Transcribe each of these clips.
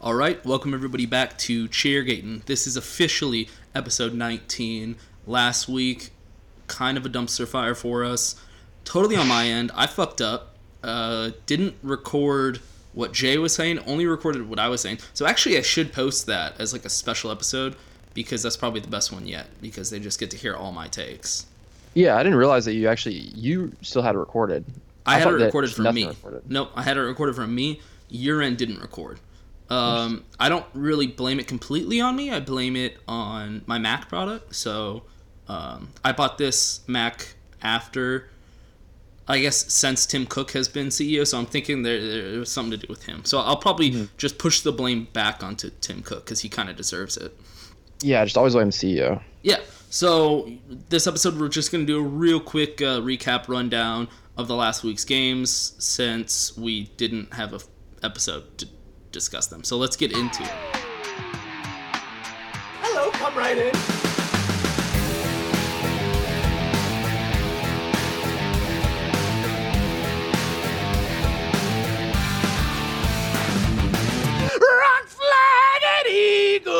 All right, welcome everybody back to Chairgating. This is officially episode 19. Last week, kind of a dumpster fire for us. Totally on my end. I fucked up. Uh, didn't record what Jay was saying. Only recorded what I was saying. So actually, I should post that as like a special episode because that's probably the best one yet. Because they just get to hear all my takes. Yeah, I didn't realize that you actually you still had it recorded. I, had it recorded from me. recorded. Nope, I had it recorded from me. Your end didn't record. Um, I don't really blame it completely on me. I blame it on my Mac product. So um, I bought this Mac after, I guess, since Tim Cook has been CEO. So I'm thinking there, there was something to do with him. So I'll probably Mm-hmm. just push the blame back onto Tim Cook because he kind of deserves it. Yeah, just always blame the CEO. Yeah. So this episode, we're just going to do a real quick uh, recap rundown of the last week's games since we didn't have a episode to discuss them. So let's get into it. Hello, come right in. Rock flag and eagle.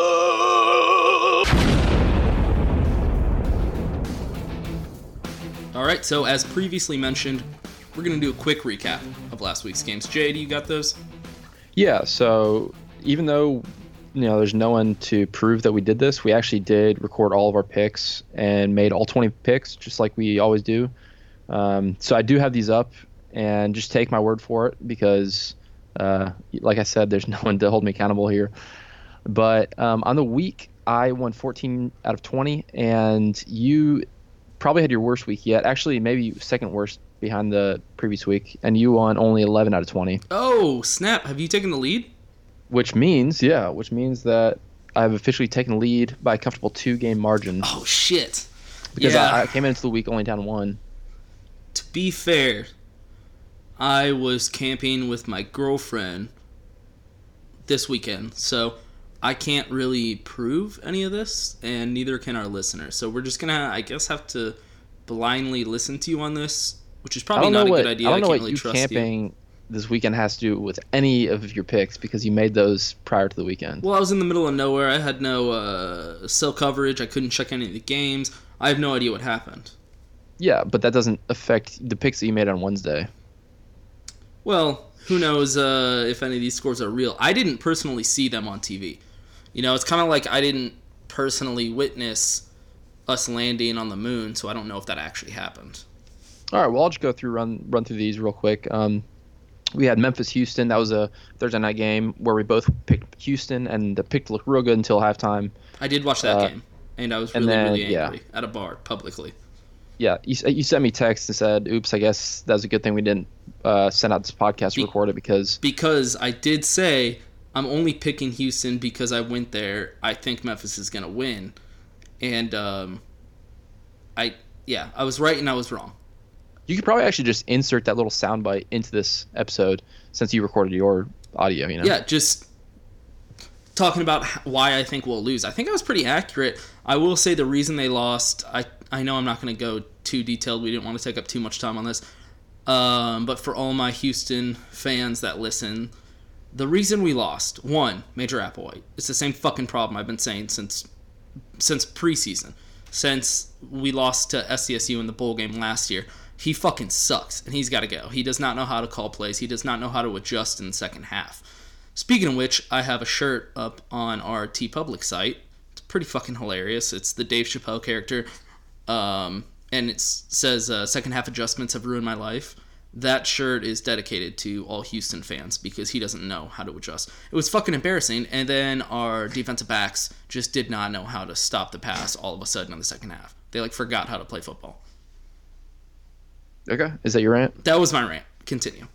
All right. So as previously mentioned, we're going to do a quick recap of last week's games. Jay, do you got those? Yeah, so even though you know there's no one to prove that we did this, we actually did record all of our picks and made all 20 picks just like we always do. Um, so I do have these up, and just take my word for it because, uh, like I said, there's no one to hold me accountable here. But um, on the week, I won 14 out of 20, and you probably had your worst week yet. Actually, maybe second worst behind the previous week, and you won only 11 out of 20 Oh snap! Have you taken the lead? which means yeah, which means that I've officially taken the lead by a comfortable two game margin Oh shit! because yeah. I, I came into the week only down one. to be fair, I was camping with my girlfriend this weekend, so I can't really prove any of this, and neither can our listeners. So we're just gonna, I guess, have to blindly listen to you on this, which is probably don't a what good idea. I don't know can't what really you camping this weekend has to do with any of your picks because you made those prior to the weekend. Well, I was in the middle of nowhere. I had no uh, cell coverage. I couldn't check any of the games. I have no idea what happened. Yeah, but that doesn't affect the picks that you made on Wednesday. Well, who knows uh, if any of these scores are real? I didn't personally see them on TV. You know, it's kind of like I didn't personally witness us landing on the moon, so I don't know if that actually happened. All right, well I'll just go through run run through these real quick. Um, we had Memphis Houston. That was a Thursday night game where we both picked Houston, and the pick looked real good until halftime. I did watch that Uh, game, and I was really, then, really yeah. angry at a bar publicly. Yeah, you, you sent me text and said, "Oops, I guess that was a good thing we didn't uh, send out this podcast to Be- record it because Because I did say I'm only picking Houston because I went there. I think Memphis is gonna win, and um, I yeah, I was right and I was wrong. You could probably actually just insert that little soundbite into this episode since you recorded your audio. You know. Yeah, just talking about why I think we'll lose. I think I was pretty accurate. I will say the reason they lost. I I know I'm not going to go too detailed. We didn't want to take up too much time on this. Um, but for all my Houston fans that listen, the reason we lost one Major Applewhite. It's the same fucking problem I've been saying since since preseason, since we lost to SDSU in the bowl game last year. He fucking sucks, and he's got to go. He does not know how to call plays. He does not know how to adjust in the second half. Speaking of which, I have a shirt up on our TeePublic site. It's pretty fucking hilarious. It's the Dave Chappelle character, um, and it says uh, "Second half adjustments have ruined my life." That shirt is dedicated to all Houston fans because he doesn't know how to adjust. It was fucking embarrassing, and then our defensive backs just did not know how to stop the pass all of a sudden in the second half. They like forgot how to play football. Okay. Is that your rant? That was my rant. Continue.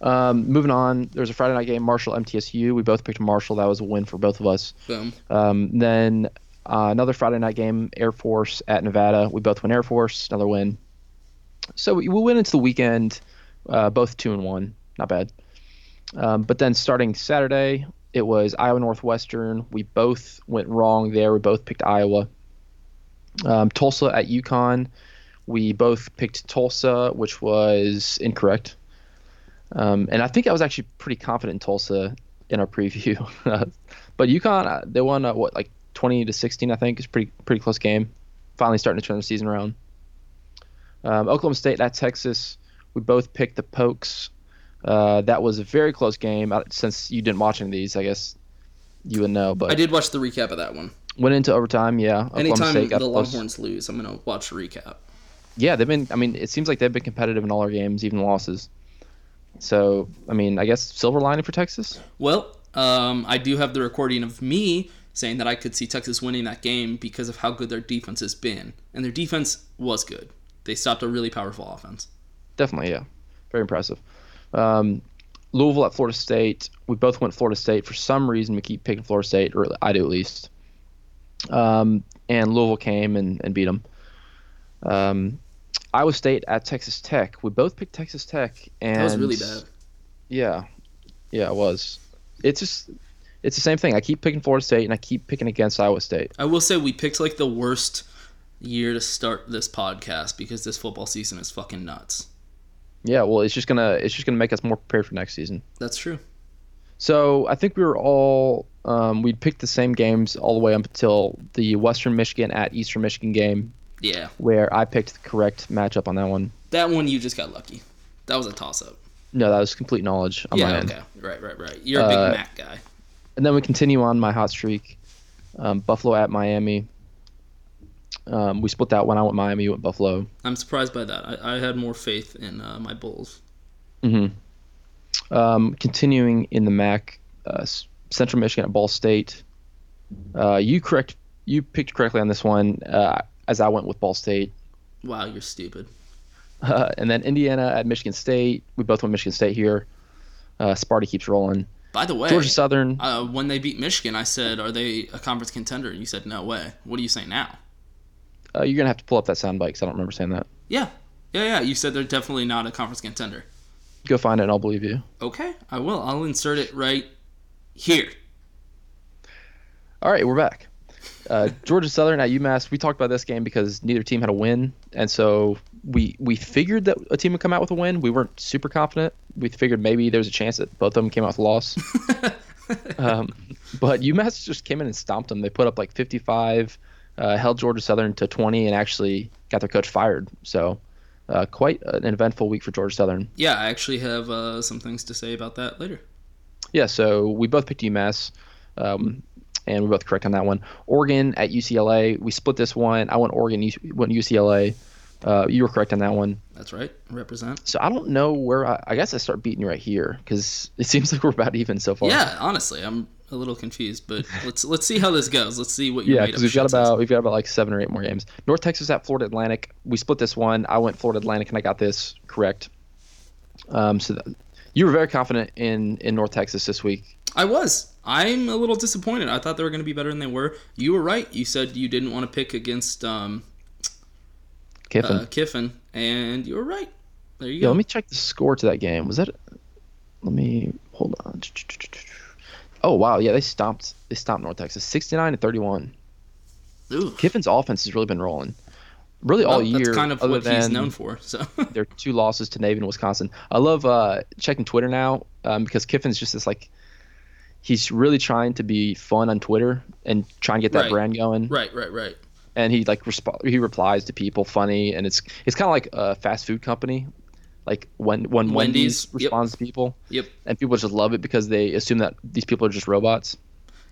Um, moving on, there's a Friday night game, Marshall MTSU. We both picked Marshall. That was a win for both of us. Boom. Um, then uh, another Friday night game, Air Force at Nevada. We both went Air Force. Another win. So we, we went into the weekend, uh, both two and one. Not bad. Um, but then starting Saturday, it was Iowa Northwestern. We both went wrong there. We both picked Iowa. Um, Tulsa at UConn. We both picked Tulsa, which was incorrect. Um, and I think I was actually pretty confident in Tulsa in our preview. but UConn, uh, they won uh, what like 20 to 16, I think. It's pretty pretty close game. Finally starting to turn the season around. Um, Oklahoma State at Texas, we both picked the Pokes. Uh, that was a very close game. Since you didn't watch any of these, I guess you would know. But I did watch the recap of that one. went into overtime. Yeah, Oklahoma Anytime the. Longhorns lose, I'm gonna watch the recap. Yeah, they've been. I mean, it seems like they've been competitive in all our games, even losses. So, I mean, I guess silver lining for Texas. Well, um, I do have the recording of me saying that I could see Texas winning that game because of how good their defense has been, and their defense was good. They stopped a really powerful offense. Definitely, yeah, very impressive. Um, Louisville at Florida State. We both went Florida State. For some reason, we keep picking Florida State, or I do at least. Um, and Louisville came and, and beat them. Um, Iowa State at Texas Tech. We both picked Texas Tech, and That was really bad. Yeah, yeah, it was. It's just, it's the same thing. I keep picking Florida State, and I keep picking against Iowa State. I will say we picked like the worst year to start this podcast because this football season is fucking nuts. Yeah, well, it's just gonna, it's just gonna make us more prepared for next season. That's true. So I think we were all um, we picked the same games all the way up until the Western Michigan at Eastern Michigan game, Yeah, where I picked the correct matchup on that one. that one you just got lucky. That was a toss up. No, that was complete knowledge on my Yeah, end. okay, right, right, right. You're a big Uh, Mac guy. And then we continue on my hot streak. Um, Buffalo at Miami. Um, we split that one. I went Miami. You went Buffalo. I'm surprised by that. I, I had more faith in uh, my Bulls. Um, continuing in the MAC, uh, Central Michigan at Ball State. Uh, you correct. You picked correctly on this one, uh, as I went with Ball State. Wow, you're stupid. Uh, and then Indiana at Michigan State. We both went Michigan State here. Uh, Sparty keeps rolling. By the way, Georgia Southern. uh, when they beat Michigan, I said, "Are they a conference contender?" And you said, "No way." What do you say now? Uh, you're gonna have to pull up that soundbite because I don't remember saying that. Yeah, yeah, yeah. You said they're definitely not a conference contender. Go find it and I'll believe you. Okay, I will. I'll insert it right here. All right, we're back. Uh, Georgia Southern at UMass. We talked about this game because neither team had a win, and so we we figured that a team would come out with a win. We weren't super confident. We figured maybe there was a chance that both of them came out with a loss. um, but UMass just came in and stomped them. They put up like 55, uh, held Georgia Southern to 20, and actually got their coach fired. So uh, quite an eventful week for Georgia Southern. Yeah, I actually have uh, some things to say about that later. Yeah, so we both picked UMass, um, and we're both correct on that one. Oregon at UCLA, we split this one. I went Oregon, you went UCLA. Uh, you were correct on that one. That's right. Represent. So I don't know where. I, I guess I start beating you right here because it seems like we're about even so far. Yeah, honestly, I'm a little confused, but let's let's see how this goes. Let's see what you Yeah, because we've got about we've got about like seven or eight more games. North Texas at Florida Atlantic. We split this one. I went Florida Atlantic, and I got this correct. Um, so th- you were very confident in in North Texas this week. I was. I'm a little disappointed. I thought they were going to be better than they were. You were right. You said you didn't want to pick against um, Kiffin. uh, Kiffin, and you were right. There you yeah, go. let me check the score to that game. Was that? Let me hold on. Oh wow, yeah, they stomped they stomped North Texas, sixty nine to thirty one. Ooh. Kiffin's offense has really been rolling, really all Well, year. That's kind of what he's known for. So their two losses to Navy and Wisconsin. I love uh, checking Twitter now um, because Kiffin's just this like he's really trying to be fun on Twitter and trying to get that Right. brand going. right, right, right. And he like resp- he replies to people funny, and it's it's kind of like a fast food company, like when when Wendy's, Wendy's, yep. responds to people, Yep. and people just love it because they assume that these people are just robots.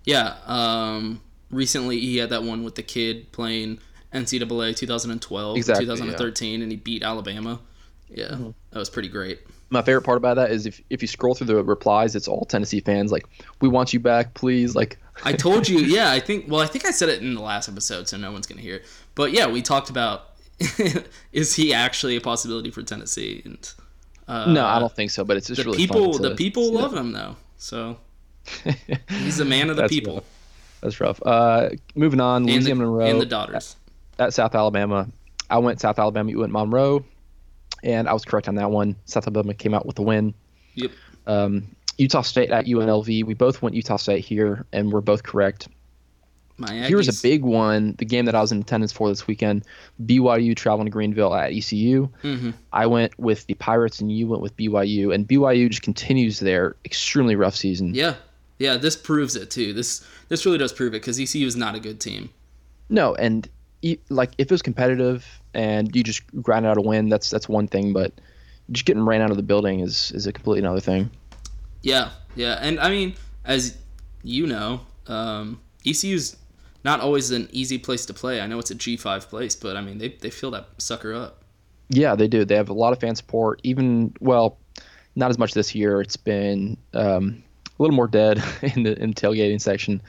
Yeah. Um. Recently, he had that one with the kid playing NCAA 2012, Exactly, yeah. 2013, and he beat Alabama. Yeah, Mm-hmm. that was pretty great. My favorite part about that is if if you scroll through the replies, it's all Tennessee fans like, "We want you back, please." Like, I told you, yeah. I think. Well, I think I said it in the last episode, so no one's gonna hear it. But yeah, we talked about is he actually a possibility for Tennessee? And uh, no, I don't think so. But it's just the really people, to the people love him though. So he's a man of the That's people rough. That's rough. Uh, moving on, and the, Monroe and the daughters. at South Alabama. I went South Alabama. You went Monroe, and I was correct on that one. South Alabama came out with a win. Yep. Um, Utah State at UNLV. We both went Utah State here, and we're both correct. My Here was Aggies. a big one. The game that I was in attendance for this weekend. BYU traveling to Greenville at ECU. Mhm. I went with the Pirates, and you went with BYU. And BYU just continues their extremely rough season. Yeah, yeah. This proves it too. This this really does prove it because ECU is not a good team. No, and like if it was competitive and you just grind out a win, that's that's one thing. But just getting ran out of the building is is a completely another thing. Yeah, yeah, and I mean, as you know, um, ECU's not always an easy place to play. I know it's a G five place, but I mean, they they fill that sucker up. Yeah, they do. They have a lot of fan support. Even well, not as much this year. It's been um, a little more dead in the in the tailgating section,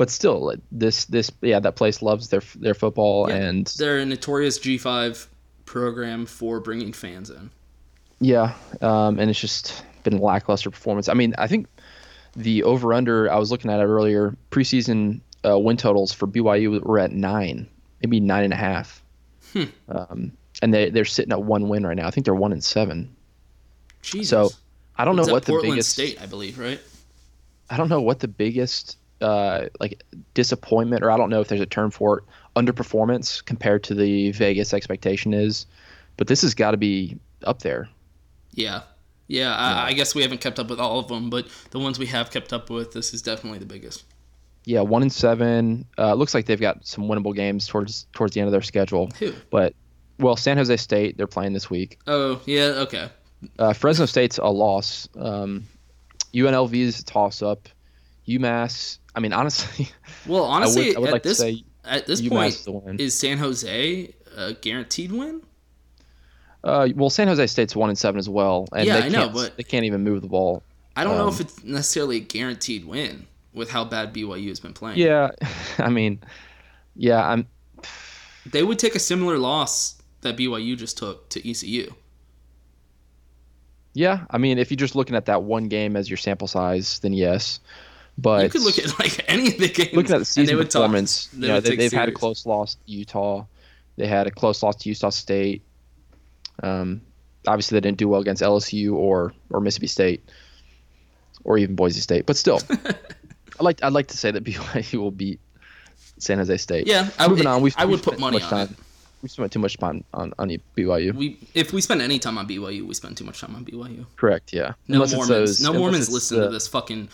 but still, this this yeah that place loves their their football Yeah, and they're a notorious G five program for bringing fans in. Yeah, um, and it's just been a lackluster performance. I mean, I think the over under I was looking at it earlier preseason uh, win totals for BYU were at nine, maybe nine and a half, Hmm. um, and they they're sitting at one win right now. I think they're one and seven. Jesus. So I don't know It's what the Portland biggest State, I believe, right? I don't know what the biggest uh, like disappointment or I don't know if there's a term for it underperformance compared to the Vegas expectation is, but this has got to be up there. Yeah. Yeah, I, I guess we haven't kept up with all of them, but the ones we have kept up with, this is definitely the biggest. Yeah, one and seven. Uh, looks like they've got some winnable games towards towards the end of their schedule. Who? But well, San Jose State they're playing this week. Oh, yeah, okay. Uh, Fresno State's a loss. Um, UNLV's a toss up. UMass. I mean, honestly, Well, honestly, I would, I would at like this to say at this UMass point, is San Jose a guaranteed win? Uh, well, San Jose State's one and seven as well, and Yeah, they I know, can't, but- they can't even move the ball. I don't know Um, if it's necessarily a guaranteed win with how bad BYU has been playing. Yeah, I mean, yeah, I'm. They would take a similar loss that BYU just took to ECU. Yeah, I mean, if you're just looking at that one game as your sample size, then yes. But you could look at like any of the games. looking at the and they season would talk- performance, they you know, they, they've had a close loss to Utah. They had a close loss to Utah State. Um, obviously, they didn't do well against LSU or or Mississippi State, or even Boise State. But still, I like I'd like to say that BYU will beat San Jose State. Yeah, I moving would- on. We've, I would we've put money on time. We spent too much time on on BYU. We if we spend any time on BYU, we spend too much time on BYU. Correct. Yeah. No Unless Mormons. those- no Mormons listen the- to this fucking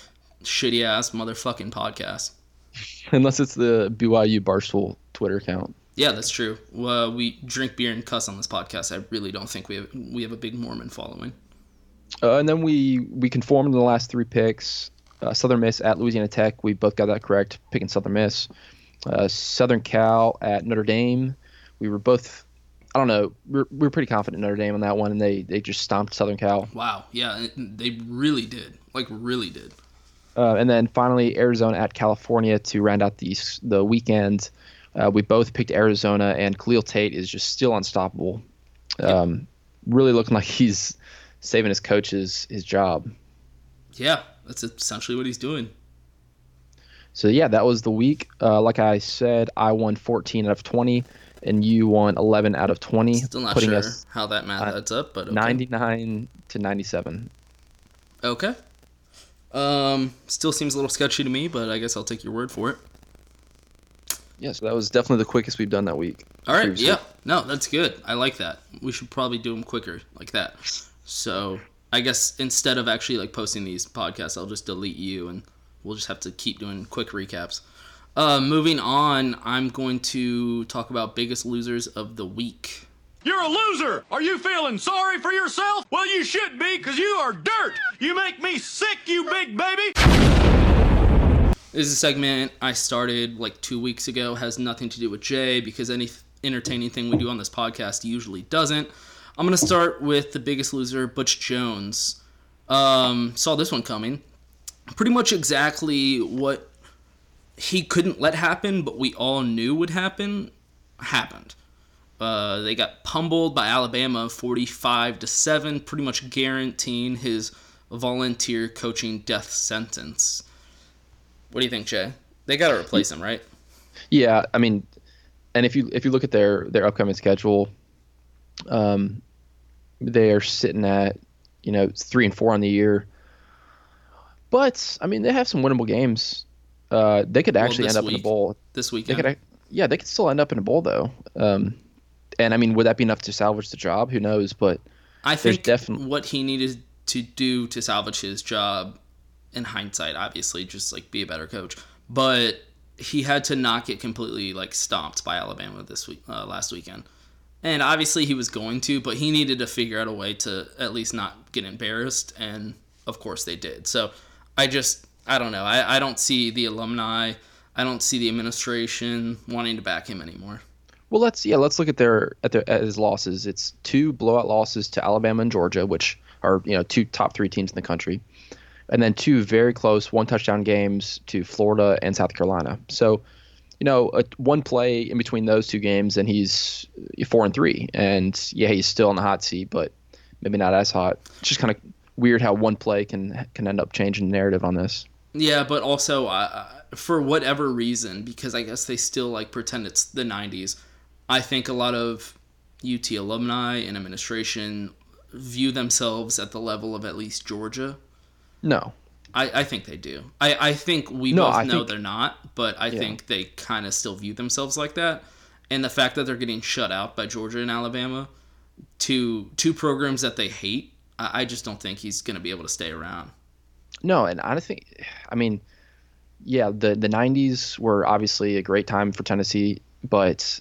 shitty ass motherfucking podcast. Unless it's the BYU Barstool Twitter account. Yeah, that's true. Uh, we drink beer and cuss on this podcast. I really don't think we have we have a big Mormon following. Uh, and then we we conformed in the last three picks. Uh, Southern Miss at Louisiana Tech. We both got that correct, picking Southern Miss. Uh, Southern Cal at Notre Dame. We were both. I don't know. We're we were pretty confident in Notre Dame on that one, and they they just stomped Southern Cal. Wow. Yeah, they really did. Like really did. Uh, and then finally Arizona at California to round out the the weekend. Uh, we both picked Arizona, and Khalil Tate is just still unstoppable. Um, really looking like he's saving his coaches his job. Yeah, that's essentially what he's doing. So yeah, that was the week. Uh, like I said, I won 14 out of 20, and you won 11 out of 20, Still not putting sure us how that math adds up, but okay. 99 to 97. Okay. Um, still seems a little sketchy to me, but I guess I'll take your word for it. Yeah, so that was definitely the quickest we've done that week. All right, previously. yeah, no, that's good. I like that. We should probably do them quicker, like that. So I guess instead of actually like posting these podcasts, I'll just delete you, and we'll just have to keep doing quick recaps. Uh, moving on, I'm going to talk about biggest losers of the week. You're a loser! Are you feeling sorry for yourself? Well, you should be, because you are dirt! You make me sick, you big baby! This is a segment I started like two weeks ago. Has nothing to do with Jay because any entertaining thing we do on this podcast usually doesn't. I'm gonna start with the biggest loser, Butch Jones. Um, saw this one coming. Pretty much exactly what he couldn't let happen, but we all knew would happen, happened. Uh, they got pummeled by Alabama 45 to 7, pretty much guaranteeing his volunteer coaching death sentence. What do you think, Jay? They got to replace him, right? Yeah, I mean, and if you if you look at their their upcoming schedule, um, they are sitting at you know three and four on the year. But I mean, they have some winnable games. Uh, they could actually this end up in a bowl. This They weekend. could, yeah, they could still end up in a bowl though. Um, and I mean, would that be enough to salvage the job? Who knows? But I think definitely what he needed to do to salvage his job, in hindsight, obviously, just like be a better coach. But he had to not get completely like stomped by Alabama this week, uh, last weekend. And obviously he was going to, but he needed to figure out a way to at least not get embarrassed. And of course they did. So I just, I don't know. I, I don't see the alumni, I don't see the administration wanting to back him anymore. Well, let's yeah, let's look at their at their at his losses. It's two blowout losses to Alabama and Georgia, which are you know two top three teams in the country, and then two very close one touchdown games to Florida and South Carolina. So, you know, a, one play in between those two games, and he's four and three. And yeah, he's still in the hot seat, but maybe not as hot. It's just kind of weird how one play can can end up changing the narrative on this. Yeah, but also uh, for whatever reason, because I guess they still like pretend it's the '90s. I think a lot of UT alumni and administration view themselves at the level of at least Georgia. No, I, I think they do. I, I think we No, both I know think- they're not, but I Yeah. think they kind of still view themselves like that. And the fact that they're getting shut out by Georgia and Alabama, two two programs that they hate, I, I just don't think he's going to be able to stay around. No, and I think, I mean, yeah, the the '90s were obviously a great time for Tennessee, but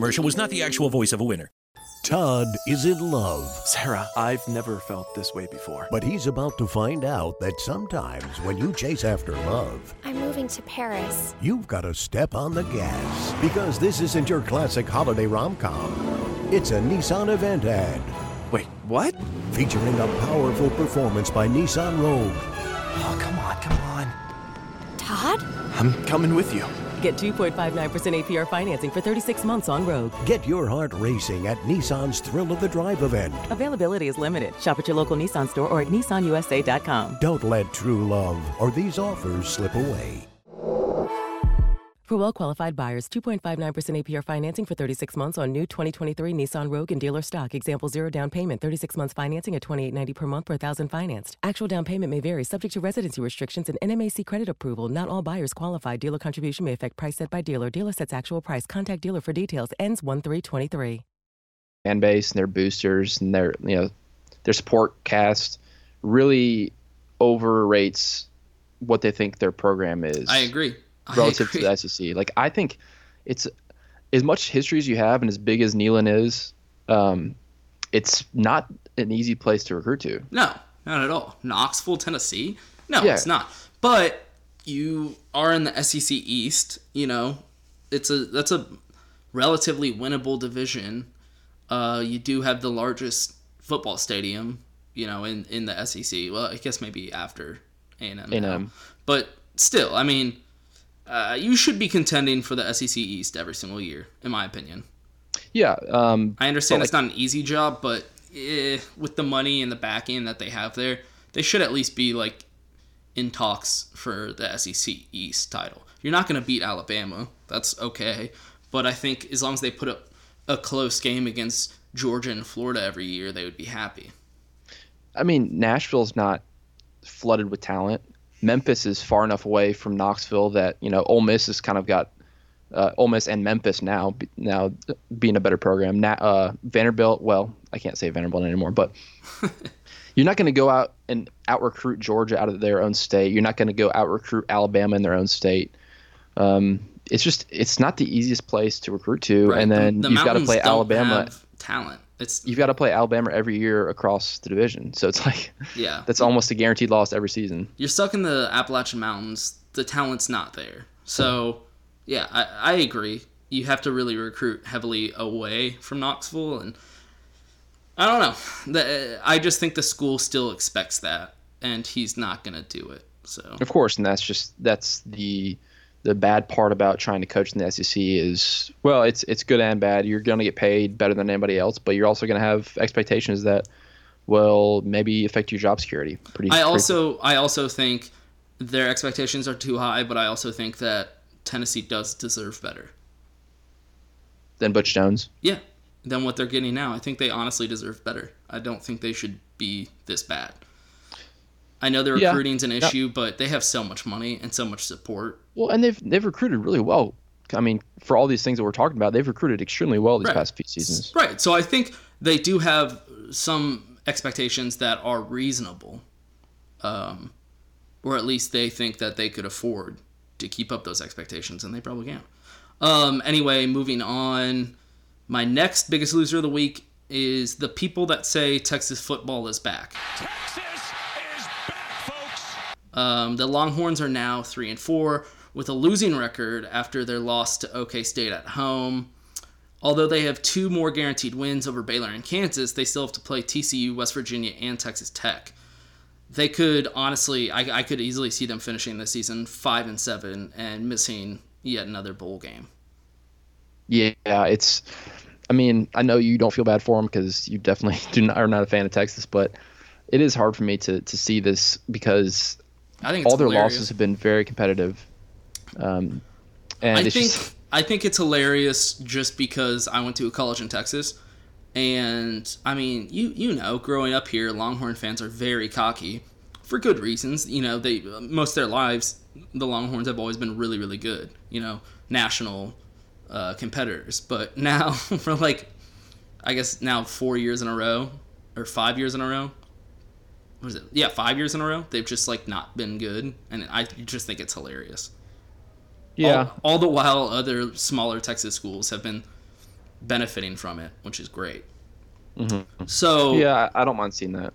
was not the actual voice of a winner. Todd is in love, Sarah, I've never felt this way before. but he's about to find out that sometimes when you chase after love, I'm moving to Paris. you've got to step on the gas. Because this isn't your classic holiday rom com, it's a Nissan event ad. Wait, what? Featuring a powerful performance by Nissan Rogue. Oh, come on, come on. Todd? I'm coming with you. Get 2.59% APR financing for 36 months on Rogue. Get your heart racing at Nissan's Thrill of the Drive event. Availability is limited. Shop at your local Nissan store or at nissanusa.com. Don't let true love or these offers slip away. For well qualified buyers, 2.59% APR financing for 36 months on new 2023 Nissan Rogue and dealer stock. Example zero down payment, 36 months financing at 28.90 per month per thousand financed. Actual down payment may vary, subject to residency restrictions and NMAC credit approval. Not all buyers qualify. Dealer contribution may affect price set by dealer. Dealer sets actual price. Contact dealer for details. Ends 1 3 23. fan base and their boosters and their you know their support cast really overrates what they think their program is. I agree. Relative to the SEC. Like I think it's as much history as you have and as big as Neyland is, um, it's not an easy place to recruit to. No, not at all. Knoxville, Tennessee? No, Yeah. it's not. But you are in the SEC East, you know. It's a that's a relatively winnable division. Uh, you do have the largest football stadium, you know, in in the SEC. Well, I guess maybe after A&M. A&M. But still, I mean, uh, you should be contending for the SEC East every single year, in my opinion. Yeah. Um, I understand it's not an easy job, but eh, with the money and the backing that they have there, they should at least be like in talks for the SEC East title. You're not going to beat Alabama. That's okay. But I think as long as they put up a close game against Georgia and Florida every year, they would be happy. I mean, Nashville's not flooded with talent. Memphis is far enough away from Knoxville that you know Ole Miss has kind of got uh, Ole Miss and Memphis now now being a better program. Na- uh, Vanderbilt, well, I can't say Vanderbilt anymore, but you're not going to go out and out recruit Georgia out of their own state. You're not going to go out recruit Alabama in their own state. Um, it's just it's not the easiest place to recruit to, Right. and then The- the you've got to play Alabama. have talent. It's You've got to play Alabama every year across the division, so it's like yeah. that's almost a guaranteed loss every season. You're stuck in the Appalachian Mountains. The talent's not there. So, yeah, I, I agree. You have to really recruit heavily away from Knoxville, and I don't know. The, I just think the school still expects that, and he's not gonna do it. So Of course, and that's just that's the the bad part about trying to coach in the SEC is well, it's it's good and bad. You're going to get paid better than anybody else, but you're also going to have expectations that will maybe affect your job security. Pretty. I also I also think their expectations are too high, but I also think that Tennessee does deserve better. than Butch Jones. Yeah, than what they're getting now. I think they honestly deserve better. I don't think they should be this bad. I know their Yeah. recruiting's an Yeah. issue, but they have so much money and so much support. Well, and they've they've recruited really well. I mean, for all these things that we're talking about, they've recruited extremely well these Right. past few seasons. Right. So I think they do have some expectations that are reasonable. Um, or at least they think that they could afford to keep up those expectations, and they probably can. Um, anyway, moving on. My next biggest loser of the week is the people that say Texas football is back. Um, the Longhorns are now three and four with a losing record after their loss to OK State at home. Although they have two more guaranteed wins over Baylor and Kansas, they still have to play TCU, West Virginia, and Texas Tech. They could honestly, I, I could easily see them finishing this season five and seven and missing yet another bowl game. Yeah, it's. I mean, I know you don't feel bad for them because you definitely do not, are not a fan of Texas, but it is hard for me to to see this because I think all their hilarious. losses have been very competitive. Um, and I think just, I think it's hilarious just because I went to a college in Texas, and I mean, you you know, growing up here, Longhorn fans are very cocky, for good reasons. You know, they most of their lives, the Longhorns have always been really really good. You know, national uh, competitors, but now for like, I guess now four years in a row or five years in a row. What is it? Yeah, five years in a row. They've just like not been good, and I just think it's hilarious. yeah, All, all the while, other smaller Texas schools have been benefiting from it, which is great. So yeah, I I don't mind seeing that.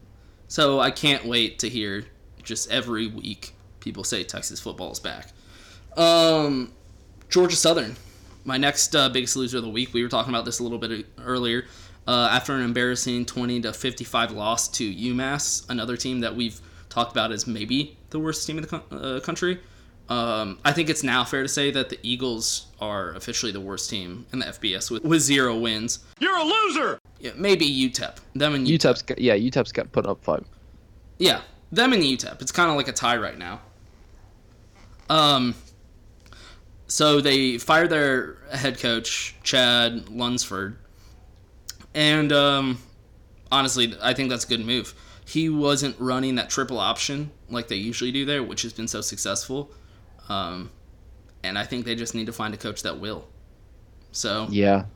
so I can't wait to hear just every week people say Texas football is back. Um, Georgia Southern, my next uh, biggest loser of the week. We were talking about this a little bit earlier. Uh, after an embarrassing 20 to 55 loss to UMass, another team that we've talked about as maybe the worst team in the co- uh, country. Um, I think it's now fair to say that the Eagles are officially the worst team in the FBS with, with zero wins. You're a loser. Yeah, maybe UTEP. Them and UTEP. UTEP's got, yeah, UTEP's got put up five. Yeah, them and UTEP. It's kind of like a tie right now. Um, so they fired their head coach Chad Lunsford, and um, honestly, I think that's a good move. He wasn't running that triple option like they usually do there, which has been so successful. Um, and I think they just need to find a coach that will. So Yeah,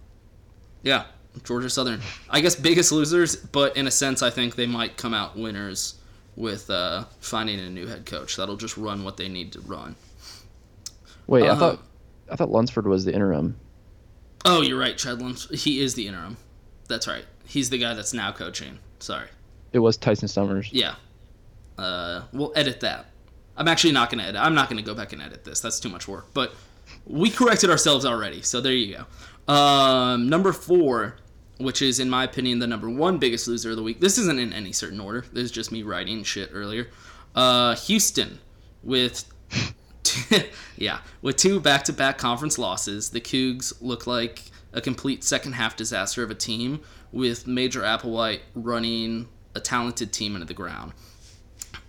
yeah, Georgia Southern. I guess biggest losers, but in a sense, I think they might come out winners with uh, finding a new head coach that'll just run what they need to run. wait, I Uh, thought I thought Lunsford was the interim. Oh, you're right, Chad Luns. He is the interim. That's right. He's the guy that's now coaching. Sorry. It was Tyson Summers. Yeah. Uh, we'll edit that. I'm actually not going to edit. I'm not going to go back and edit this. That's too much work. But we corrected ourselves already. So there you go. Um, number four, which is, in my opinion, the number one biggest loser of the week. This isn't in any certain order. This is just me writing shit earlier. Uh, Houston with yeah with two back-to-back conference losses. The Cougs look like a complete second half disaster of a team with Major Applewhite running a talented team into the ground.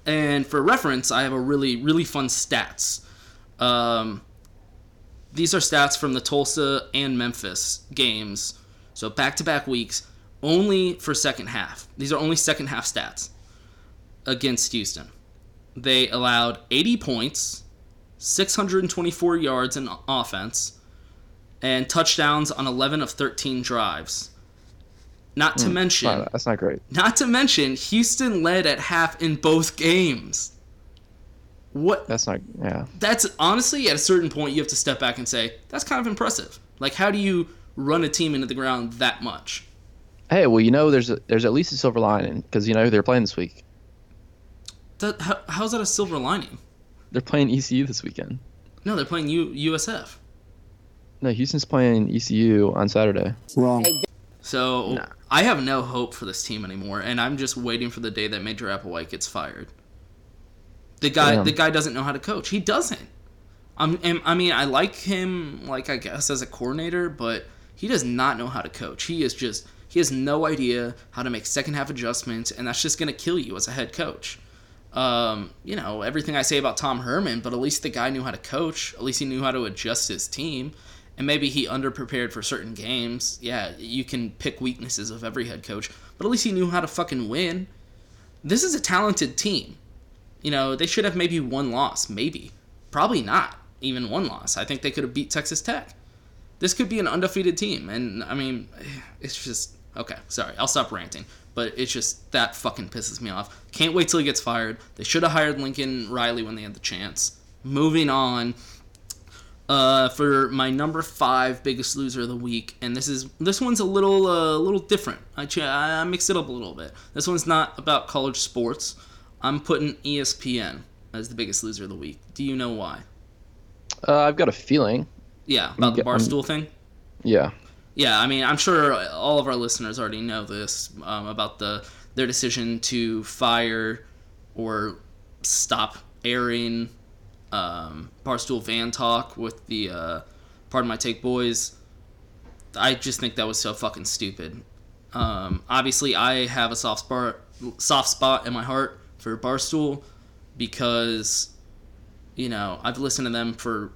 And for reference, I have a really really fun stats. Um, these are stats from the Tulsa and Memphis games. So back to back weeks, only for second half. These are only second half stats against Houston. They allowed 80 points, 624 yards in offense, and touchdowns on 11 of 13 drives. Not to Hmm, mention, that's not great. not to mention, Houston led at half in both games. What? That's not. Yeah. That's honestly at a certain point you have to step back and say that's kind of impressive. Like, how do you run a team into the ground that much? Hey, well, you know, there's a, there's at least a silver lining because you know they're playing this week. That, how, how's that a silver lining? They're playing ECU this weekend. No, they're playing U, USF. No, Houston's playing ECU on Saturday. Wrong. So I have no hope for this team anymore, and I'm just waiting for the day that Major Applewhite gets fired. The guy, Damn. the guy doesn't know how to coach. He doesn't. I'm, am- I mean, I like him, like I guess as a coordinator, but he does not know how to coach. He is just, he has no idea how to make second half adjustments, and that's just gonna kill you as a head coach. Um, you know everything I say about Tom Herman, but at least the guy knew how to coach. At least he knew how to adjust his team, and maybe he underprepared for certain games. Yeah, you can pick weaknesses of every head coach, but at least he knew how to fucking win. This is a talented team. You know they should have maybe one loss, maybe, probably not even one loss. I think they could have beat Texas Tech. This could be an undefeated team, and I mean, it's just okay. Sorry, I'll stop ranting. But it's just that fucking pisses me off. Can't wait till he gets fired. They should have hired Lincoln Riley when they had the chance. Moving on, uh, for my number five biggest loser of the week, and this is this one's a little uh, little different. I ch- I mix it up a little bit. This one's not about college sports. I'm putting ESPN as the biggest loser of the week. Do you know why? Uh, I've got a feeling. Yeah, about the um, barstool thing. Yeah. Yeah, I mean, I'm sure all of our listeners already know this um, about the their decision to fire or stop airing um, Barstool Van Talk with the uh, Pardon My Take Boys. I just think that was so fucking stupid. Um, obviously, I have a soft spot, soft spot in my heart for Barstool because you know I've listened to them for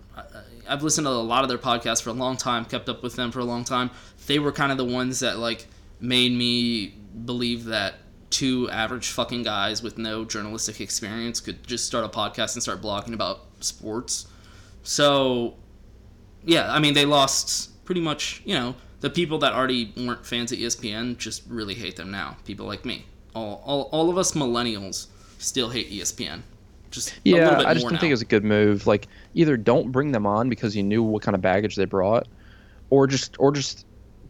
I've listened to a lot of their podcasts for a long time, kept up with them for a long time. They were kind of the ones that like made me believe that two average fucking guys with no journalistic experience could just start a podcast and start blogging about sports. So, yeah, I mean they lost pretty much, you know, the people that already weren't fans of ESPN just really hate them now. People like me. All all, all of us millennials still hate ESPN. Just a Yeah, bit I just don't now. think it was a good move. Like either don't bring them on because you knew what kind of baggage they brought, or just or just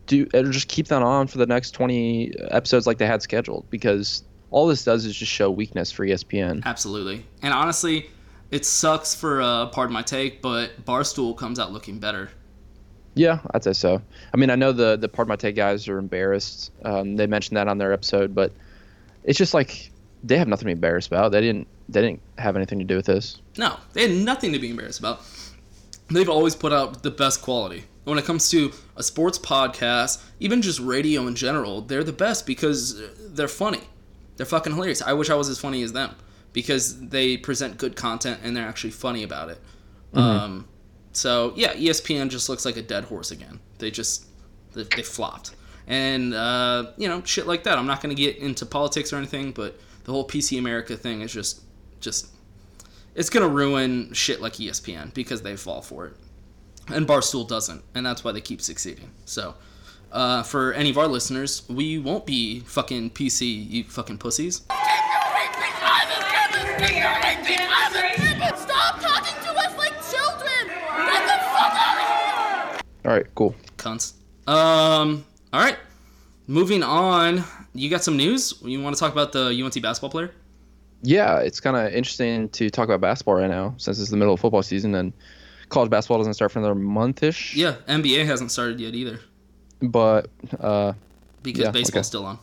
do or just keep that on for the next twenty episodes like they had scheduled because all this does is just show weakness for ESPN. Absolutely. And honestly, it sucks for a uh, pardon my take, but Barstool comes out looking better. Yeah, I'd say so. I mean, I know the the Pardon My Take guys are embarrassed. Um, they mentioned that on their episode, but it's just like they have nothing to be embarrassed about. They didn't they didn't have anything to do with this. No, they had nothing to be embarrassed about. They've always put out the best quality. When it comes to a sports podcast, even just radio in general, they're the best because they're funny. They're fucking hilarious. I wish I was as funny as them because they present good content and they're actually funny about it. Mhm. Um, so yeah, ESPN just looks like a dead horse again. They just they, they flopped, and uh, you know shit like that. I'm not going to get into politics or anything, but the whole PC America thing is just just it's going to ruin shit like ESPN because they fall for it, and Barstool doesn't, and that's why they keep succeeding. So. Uh, for any of our listeners, we won't be fucking PC, you fucking pussies. Stop talking to us like children! Get the fuck out of here! All right, cool. Cunts. Um. All right. Moving on. You got some news? You want to talk about the UNC basketball player? Yeah, it's kind of interesting to talk about basketball right now since it's the middle of football season and college basketball doesn't start for another month-ish. Yeah. NBA hasn't started yet either But uh, because yeah, baseball's okay. still on.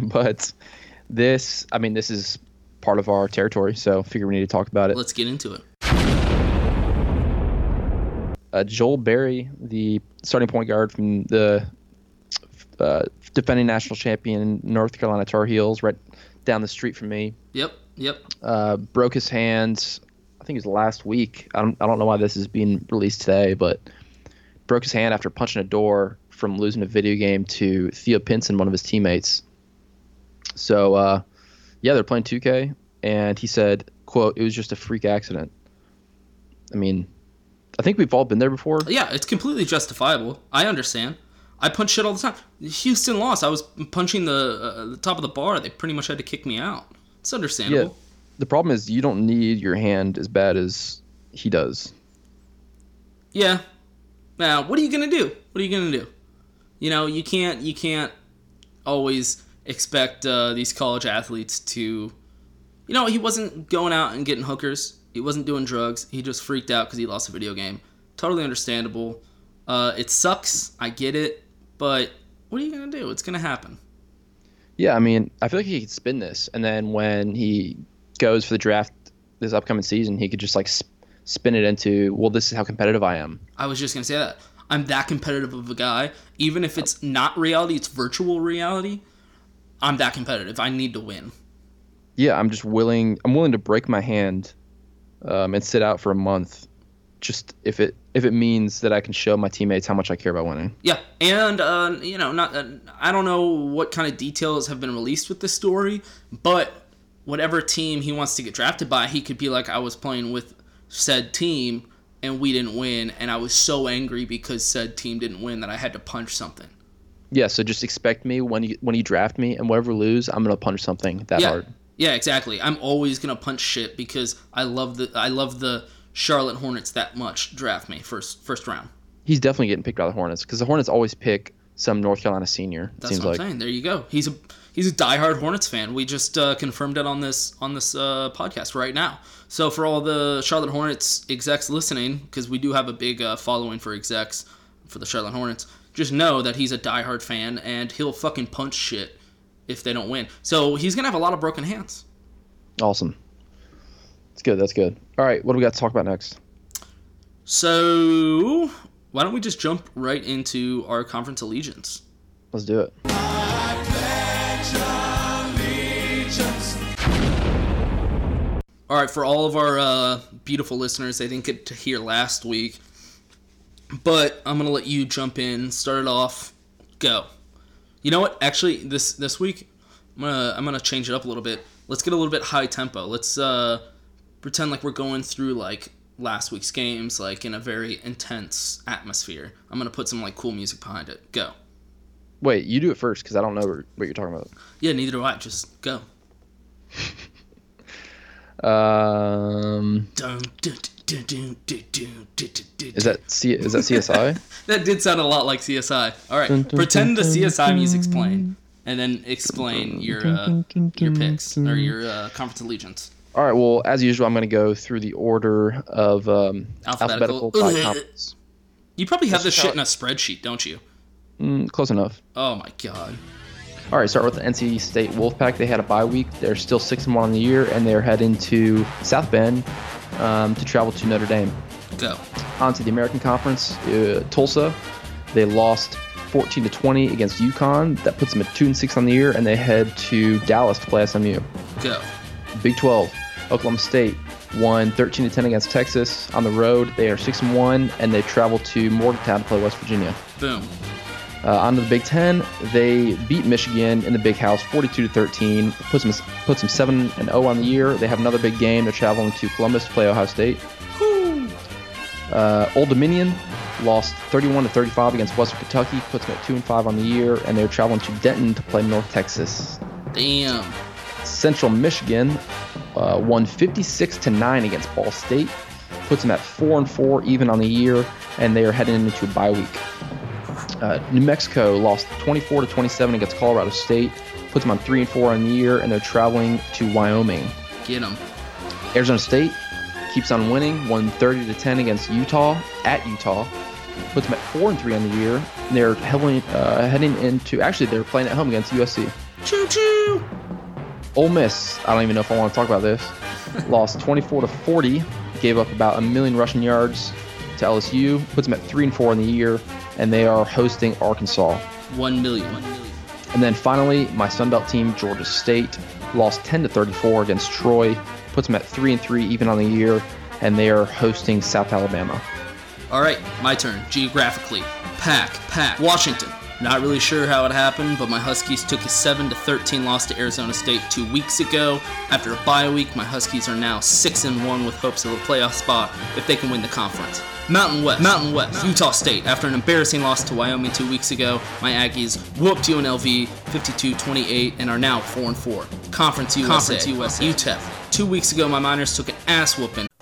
but this, I mean, this is part of our territory. So figure we need to talk about it. Let's get into it. Uh, Joel Berry, the starting point guard from the uh, defending national champion North Carolina Tar Heels, right down the street from me. Yep, yep. Uh, broke his hands. I think it was last week. I don't, I don't know why this is being released today, but broke his hand after punching a door from losing a video game to Theo Pinson, one of his teammates. So, uh, yeah, they're playing 2K, and he said, "quote It was just a freak accident." I mean, I think we've all been there before. Yeah, it's completely justifiable. I understand. I punch shit all the time. Houston lost. I was punching the, uh, the top of the bar. They pretty much had to kick me out. It's understandable. Yeah. The problem is you don't need your hand as bad as he does. Yeah. Now, what are you gonna do? What are you gonna do? You know, you can't you can't always expect uh, these college athletes to. You know, he wasn't going out and getting hookers. He wasn't doing drugs. He just freaked out because he lost a video game. Totally understandable. Uh, it sucks. I get it, but what are you gonna do? It's gonna happen. Yeah, I mean, I feel like he could spin this, and then when he goes for the draft this upcoming season, he could just like sp- spin it into, well, this is how competitive I am. I was just gonna say that. I'm that competitive of a guy. Even if it's not reality, it's virtual reality. I'm that competitive. I need to win. Yeah, I'm just willing. I'm willing to break my hand, um, and sit out for a month, just if it if it means that I can show my teammates how much I care about winning. Yeah, and uh, you know, not uh, I don't know what kind of details have been released with this story, but whatever team he wants to get drafted by, he could be like, I was playing with said team and we didn't win, and I was so angry because said team didn't win that I had to punch something. Yeah, so just expect me when you when you draft me, and whatever lose, I'm gonna punch something that yeah. hard. Yeah, exactly. I'm always gonna punch shit because I love the I love the Charlotte Hornets that much. Draft me first first round. He's definitely getting picked by the Hornets because the Hornets always pick some North Carolina senior. That's what. I'm saying. There you go. He's a he's a diehard Hornets fan. We just uh, confirmed it on this on this uh, podcast right now. So for all the Charlotte Hornets execs listening, because we do have a big uh, following for execs for the Charlotte Hornets, just know that he's a diehard fan and he'll fucking punch shit if they don't win. So he's gonna have a lot of broken hands. Awesome. That's good. That's good. All right, what do we got to talk about next? So why don't we just jump right into our conference allegiance? Let's do it. All right, for all of our uh, beautiful listeners, they didn't get to hear last week, but I'm gonna let you jump in, start it off, go. You know what? Actually, this this week, I'm gonna I'm gonna change it up a little bit. Let's get a little bit high tempo. Let's uh, pretend like we're going through like last week's games, like in a very intense atmosphere. I'm gonna put some like cool music behind it. Go. Wait, you do it first because I don't know what you're talking about. Yeah, neither do I. Just go. Um, Dun, dun, dun, dun, dun, dun, dun, dun, is that C- is that CSI? That did sound a lot like CSI. All right, Dun, dun, pretend the dun, CSI music's playing, and then explain your uh, your picks or your uh, conference allegiance. All right. Well, as usual, I'm going to go through the order of um, Alphabetical. alphabetical by Ugh. conference. You probably have Let's this shit try- in a spreadsheet, don't you? Mm, close enough. Oh my god. All right, start with the NC State Wolfpack. They had a bye week. They're still six and one on the year, and they're heading to South Bend um, to travel to Notre Dame. Go. On to the American Conference, uh, Tulsa. They lost 14 to 20 against UConn. That puts them at two and six on the year, and they head to Dallas to play SMU. Go. Big 12, Oklahoma State won 13 to 10 against Texas on the road. They are six and one, and they travel to Morgantown to play West Virginia. Boom. Uh, on to the Big Ten, they beat Michigan in the Big House, 42 to 13. Puts them puts them seven and 0 on the year. They have another big game. They're traveling to Columbus to play Ohio State. Uh, Old Dominion lost 31 to 35 against Western Kentucky. Puts them at two and five on the year, and they're traveling to Denton to play North Texas. Damn. Central Michigan uh, won 56 to 9 against Ball State. Puts them at 4 and 4 even on the year, and they are heading into a bye week. Uh, New Mexico lost 24 to 27 against Colorado State. Puts them on 3 and 4 on the year, and they're traveling to Wyoming. Get them. Arizona State keeps on winning, won 30 to 10 against Utah at Utah. Puts them at 4 and 3 on the year. And they're heavily, uh, heading into actually they're playing at home against USC. Choo choo. Ole Miss, I don't even know if I want to talk about this. lost 24 to 40, gave up about a million rushing yards to LSU, puts them at three and four in the year, and they are hosting Arkansas. One million. And then finally, my Sunbelt team, Georgia State, lost 10 to 34 against Troy, puts them at three and three even on the year, and they are hosting South Alabama. All right, my turn. Geographically, Pac, Pac, Washington. Not really sure how it happened, but my Huskies took a 7 to 13 loss to Arizona State two weeks ago. After a bye week, my Huskies are now 6 and 1 with hopes of a playoff spot if they can win the conference. Mountain West, Mountain West, Utah State. After an embarrassing loss to Wyoming two weeks ago, my Aggies whooped UNLV 52-28 and are now 4-4. Conference USA, Conference USA, UTEP. Two weeks ago, my Miners took an ass whooping.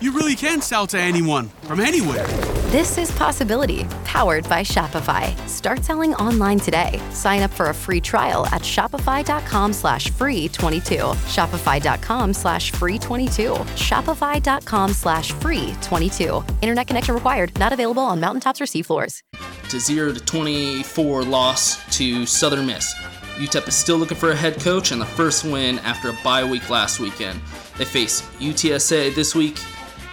you really can sell to anyone from anywhere. This is Possibility, powered by Shopify. Start selling online today. Sign up for a free trial at shopify.com slash free 22. Shopify.com slash free 22. Shopify.com slash free 22. Internet connection required. Not available on mountaintops or seafloors. To 0 to 24 loss to Southern Miss. UTEP is still looking for a head coach and the first win after a bye week last weekend. They face UTSA this week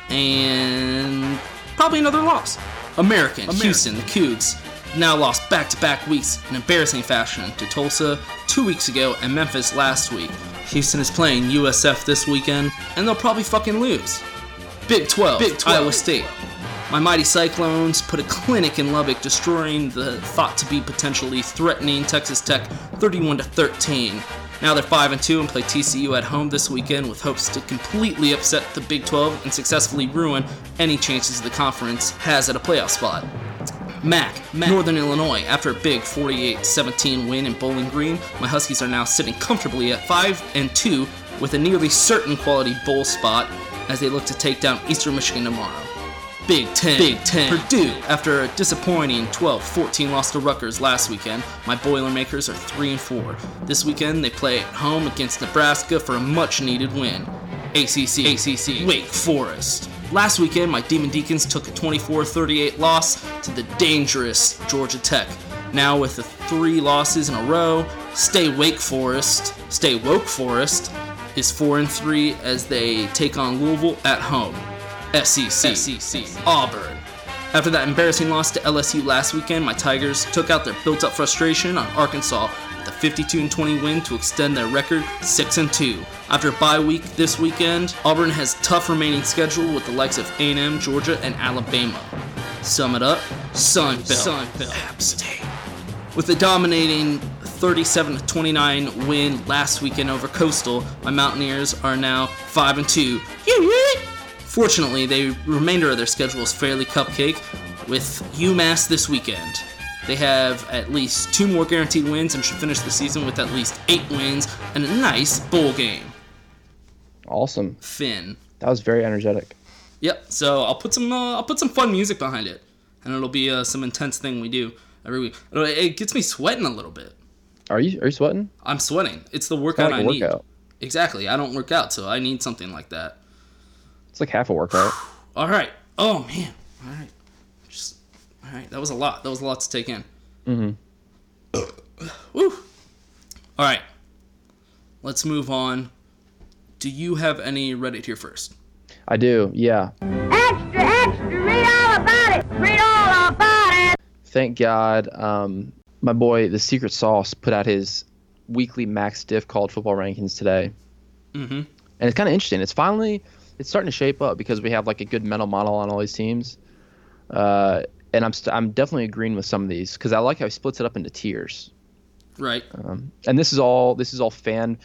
and probably another loss. American, American. Houston, the Cougs, now lost back to back weeks in embarrassing fashion to Tulsa two weeks ago and Memphis last week. Houston is playing USF this weekend, and they'll probably fucking lose. Big 12, Big 12. Iowa State. My mighty Cyclones put a clinic in Lubbock, destroying the thought to be potentially threatening Texas Tech 31 to 13. Now they're 5 and 2 and play TCU at home this weekend with hopes to completely upset the Big 12 and successfully ruin any chances the conference has at a playoff spot. MAC, Northern Illinois. After a big 48-17 win in Bowling Green, my Huskies are now sitting comfortably at 5 and 2 with a nearly certain quality bowl spot as they look to take down Eastern Michigan tomorrow. Big Ten. Big Ten. Purdue. After a disappointing 12-14 loss to Rutgers last weekend, my Boilermakers are 3 and 4. This weekend they play at home against Nebraska for a much-needed win. ACC. ACC. Wake Forest. Last weekend, my Demon Deacons took a 24-38 loss to the dangerous Georgia Tech. Now with the three losses in a row, stay Wake Forest, stay Woke Forest is 4 and 3 as they take on Louisville at home. SEC. SEC. Auburn. After that embarrassing loss to LSU last weekend, my Tigers took out their built-up frustration on Arkansas with a 52-20 win to extend their record 6-2. After a bye week this weekend, Auburn has tough remaining schedule with the likes of A&M, Georgia, and Alabama. Sum it up, Sun Belt. Sun Belt. App State. With a dominating 37-29 win last weekend over Coastal, my Mountaineers are now 5 and 2. Fortunately, the remainder of their schedule is fairly cupcake, with UMass this weekend. They have at least two more guaranteed wins and should finish the season with at least eight wins and a nice bowl game. Awesome. Finn. That was very energetic. Yep. So I'll put some uh, I'll put some fun music behind it, and it'll be uh, some intense thing we do every week. It gets me sweating a little bit. Are you Are you sweating? I'm sweating. It's the workout like I need. Workout. Exactly. I don't work out, so I need something like that. It's like half a workout. all right. Oh man. All right. Just all right. That was a lot. That was a lot to take in. Mm-hmm. Woo. All right. Let's move on. Do you have any Reddit here first? I do. Yeah. Extra, extra, read all about it. Read all about it. Thank God. Um, my boy, the Secret Sauce, put out his weekly max diff college football rankings today, Mm-hmm. and it's kind of interesting. It's finally it's starting to shape up because we have like a good mental model on all these teams, uh, and I'm st- I'm definitely agreeing with some of these because I like how he splits it up into tiers. Right. Um, and this is all this is all fan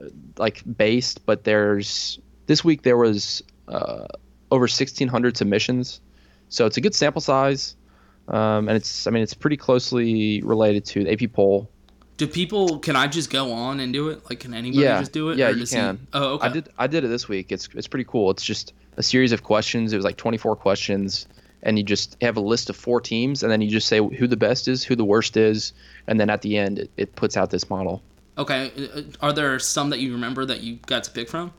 uh, like based, but there's this week there was uh, over 1,600 submissions, so it's a good sample size, um, and it's I mean it's pretty closely related to the AP poll. Do people? Can I just go on and do it? Like, can anybody yeah, just do it? Yeah, you does he- can. oh, okay. I did I did it this week. It's it's pretty cool. It's just a series of questions. It was like 24 questions, and you just have a list of four teams, and then you just say who the best is, who the worst is, and then at the end it, it puts out this model. Okay. uh, Are there some that you remember that you got to pick from?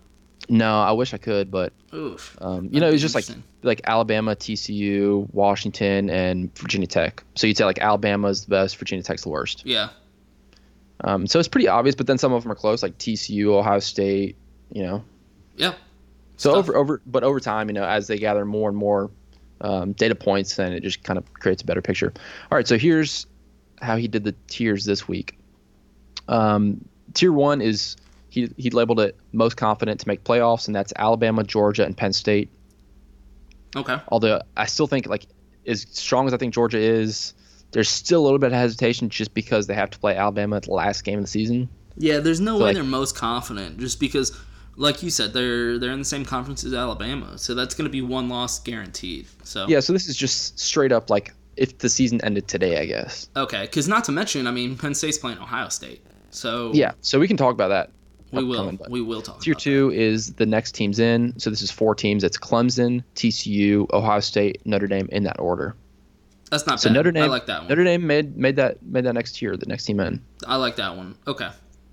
No, I wish I could, but Oof. um, you know, it was just like like Alabama, TCU, Washington, and Virginia Tech. So you'd say like Alabama is the best, Virginia Tech's the worst. Yeah. Um, so it's pretty obvious, but then some of them are close, like TCU, Ohio State. You know. Yeah. So over over, but over time, you know, as they gather more and more um, data points, then it just kind of creates a better picture. All right, so here's how he did the tiers this week. Um, tier one is he he labeled it most confident to make playoffs, and that's Alabama, Georgia, and Penn State. Okay. Although I still think like as strong as I think Georgia is, there's still a little bit of hesitation just because they have to play Alabama at the last game of the season. Yeah, there's no So, way like- they're most confident just because, like you said, they're they're in the same conference as Alabama, so that's going to be one loss guaranteed. So Yeah, so this is just straight up like if the season ended today, I guess. okay, because not to mention, I mean, Penn State's playing Ohio State, so Yeah, so we can talk about that. we will we will talk. Tier two is the next teams in. So this is four teams. It's Clemson, TCU, Ohio State, Notre Dame in that order. That's not So bad. Notre Dame, I like that one. Notre Dame made made that made that next tier, the next team in. I like that one. Okay.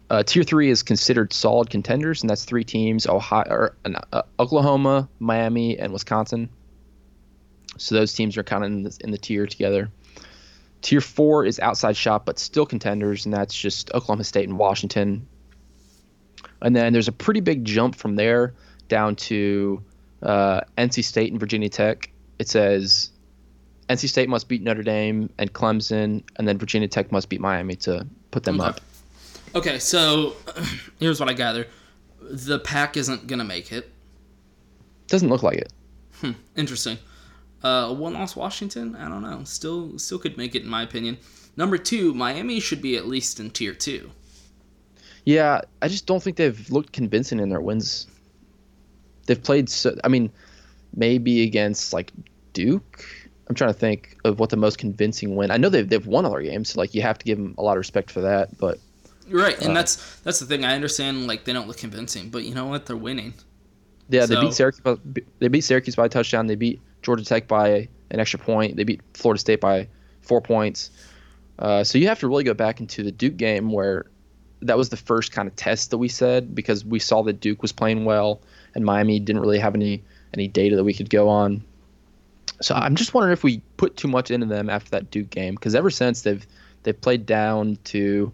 Uh, tier three is considered solid contenders, and that's three teams: Ohio, or, uh, Oklahoma, Miami, and Wisconsin. So those teams are kind of in the, in the tier together. Tier four is outside shot, but still contenders, and that's just Oklahoma State and Washington. And then there's a pretty big jump from there down to uh, NC State and Virginia Tech. It says NC State must beat Notre Dame and Clemson, and then Virginia Tech must beat Miami to put them Okay. up. Okay, so here's what I gather: the Pac isn't gonna make it. Doesn't look like it. Hmm, interesting. Uh, one loss Washington. I don't know. Still, still could make it in my opinion. Number two, Miami should be at least in tier two. Yeah, I just don't think they've looked convincing in their wins. They've played so. I mean, maybe against like Duke. I'm trying to think of what the most convincing win. I know they've they've won other games, so like you have to give them a lot of respect for that. But Right, and Uh, that's that's the thing. I understand like they don't look convincing, but you know what? They're winning. yeah, they beat Syracuse. by- They beat Syracuse by a touchdown. They beat Georgia Tech by an extra point. They beat Florida State by four points. Uh, so you have to really go back into the Duke game where that was the first kind of test that we said because we saw that Duke was playing well and Miami didn't really have any any data that we could go on. So I'm just wondering if we put too much into them after that Duke game because ever since they've they've played down to,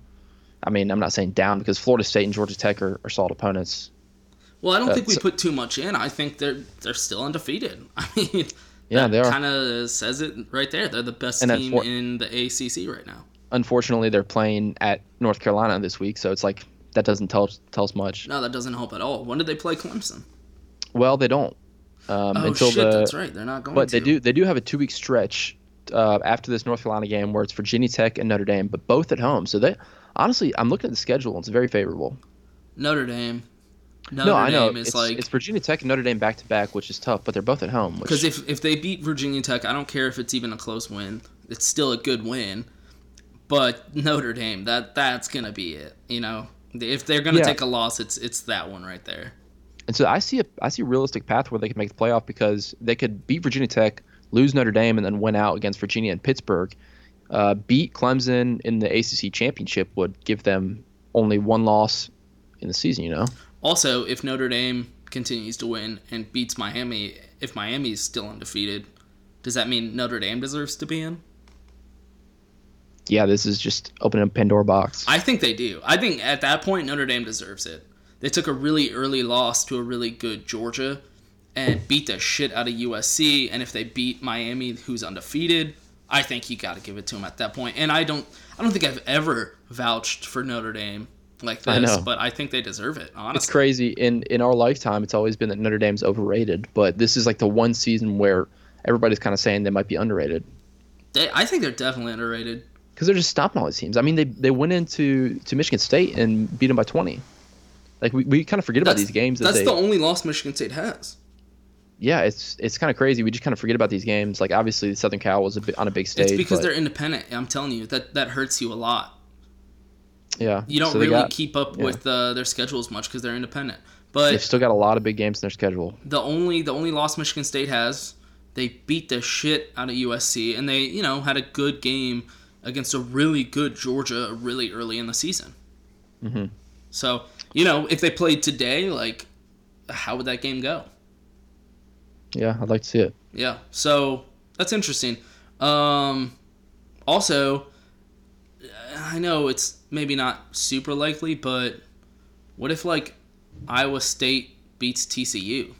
I mean I'm not saying down because Florida State and Georgia Tech are, are solid opponents. Well, I don't Uh, think we so- put too much in. I think they're they're still undefeated. I mean, Yeah, they are. Kind of says it right there. They're the best And team for- in the ACC right now. Unfortunately, they're playing at North Carolina this week, so it's like that doesn't tell tell us much. No, that doesn't help at all. When did they play Clemson? Well, they don't um, Oh, until shit, the. that's right, they're not going But they do. They do have a two week stretch uh, after this North Carolina game where it's Virginia Tech and Notre Dame, but both at home. So they honestly, I'm looking at the schedule. and It's very favorable. Notre Dame. Notre no, I know Dame is it's, like it's Virginia Tech and Notre Dame back to back, which is tough. But they're both at home. Which, because if if they beat Virginia Tech, I don't care if it's even a close win. It's still a good win. But Notre Dame, that that's gonna be it. You know, if they're gonna Yeah. take a loss, it's it's that one right there. And so I see a I see a realistic path where they could make the playoff because they could beat Virginia Tech, lose Notre Dame, and then win out against Virginia and Pittsburgh. Uh, beat Clemson in the ACC championship would give them only one loss in the season. You know. Also, if Notre Dame continues to win and beats Miami, if Miami is still undefeated, does that mean Notre Dame deserves to be in? Yeah, this is just opening a Pandora box. I think they do. I think at that point Notre Dame deserves it. They took a really early loss to a really good Georgia, and beat the shit out of USC. And if they beat Miami, who's undefeated, I think you got to give it to them at that point. And I don't, I don't think I've ever vouched for Notre Dame like I this, know. but I think they deserve it. Honestly, It's crazy. In in our lifetime, it's always been that Notre Dame's overrated, but this is like the one season where everybody's kind of saying they might be underrated They, I think they're definitely underrated. because they're just stopping all these teams. I mean, they they went into to Michigan State and beat them by 20. Like we, we kind of forget about That's- these games. That That's they, the only loss Michigan State has. yeah, it's it's kind of crazy. We just kind of forget about these games. Like obviously, Southern Cal was a bit on a big stage. It's because but, they're independent. I'm telling you that that hurts you a lot. yeah. You don't so really got- keep up yeah. with uh, their schedule as much because they're independent. But They've still got a lot of big games in their schedule. the only the only loss Michigan State has, they beat the shit out of USC, and they you know had a good game against a really good Georgia really early in the season. Mm-hmm. So you know if they played today, like how would that game go? Yeah, I'd like to see it. Yeah. So that's interesting. Um, also, I know it's maybe not super likely, but what if like Iowa State beats TCU?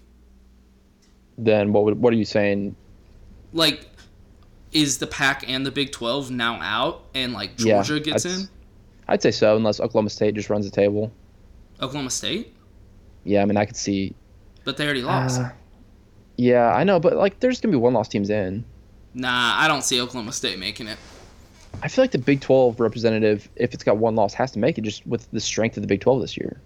Then what would, what are you saying? Like, is the Pac and the Big Twelve now out, and like Yeah, Georgia gets I'd- in? I'd say so, unless Oklahoma State just runs the table. Oklahoma State, Yeah, I mean, I could see. but they already lost. Uh, yeah, I know, but like, there's gonna be one loss teams in. nah, I don't see Oklahoma State making it. I feel like the Big 12 representative, if it's got one loss, has to make it just with the strength of the Big 12 this year.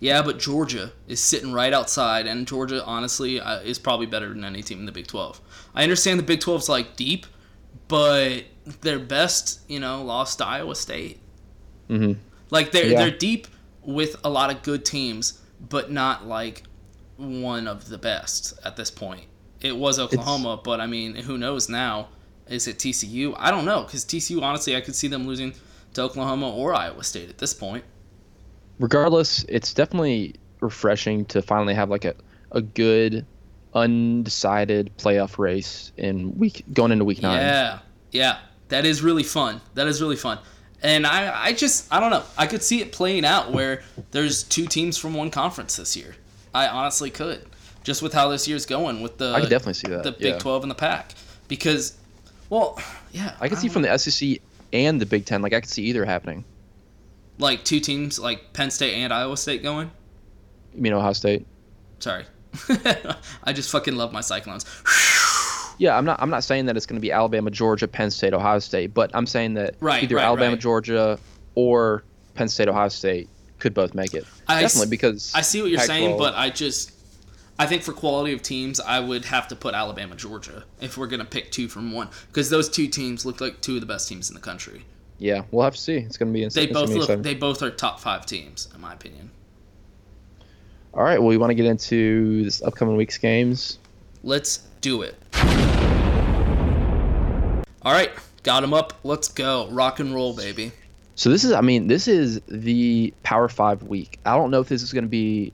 Yeah, but Georgia is sitting right outside, and Georgia, honestly, uh, is probably better than any team in the Big 12. I understand the Big 12's like deep, but their best, you know, lost to Iowa State. Mm-hmm. Like they're Yeah. they're deep with a lot of good teams, but not like one of the best at this point. It was Oklahoma, but I mean, who knows now? Is it TCU? I don't know because TCU, honestly, I could see them losing to Oklahoma or Iowa State at this point. Regardless, it's definitely refreshing to finally have like a, a good, undecided playoff race in week going into week nine. Yeah, yeah, that is really fun. That is really fun. And I, I just, I don't know. I could see it playing out where there's two teams from one conference this year. I honestly could, just with how this year's going with the. I could definitely see that, The Big yeah. Twelve and the Pac, because, well, yeah, I could see from the SEC and the Big Ten, like I could see either happening. like two teams like Penn State and Iowa State going. You mean Ohio State? Sorry, I just fucking love my Cyclones. Yeah, I'm not. I'm not saying that it's going to be Alabama, Georgia, Penn State, Ohio State, but I'm saying that Right, either right, Alabama, right. Georgia, or Penn State, Ohio State could both make it. I s- Definitely because I see what you're saying, Pac-12 but I just I think for quality of teams, I would have to put Alabama, Georgia if we're gonna pick two from one because those two teams look like two of the best teams in the country. yeah, we'll have to see. It's going to be. It's, They both look exciting. they both are top five teams in my opinion. All right. Well, we want to get into this upcoming week's games. Let's do it. All right, got him up. Let's go. Rock and roll, baby. So this is, I mean, this is the Power Five week. I don't know if this is going to be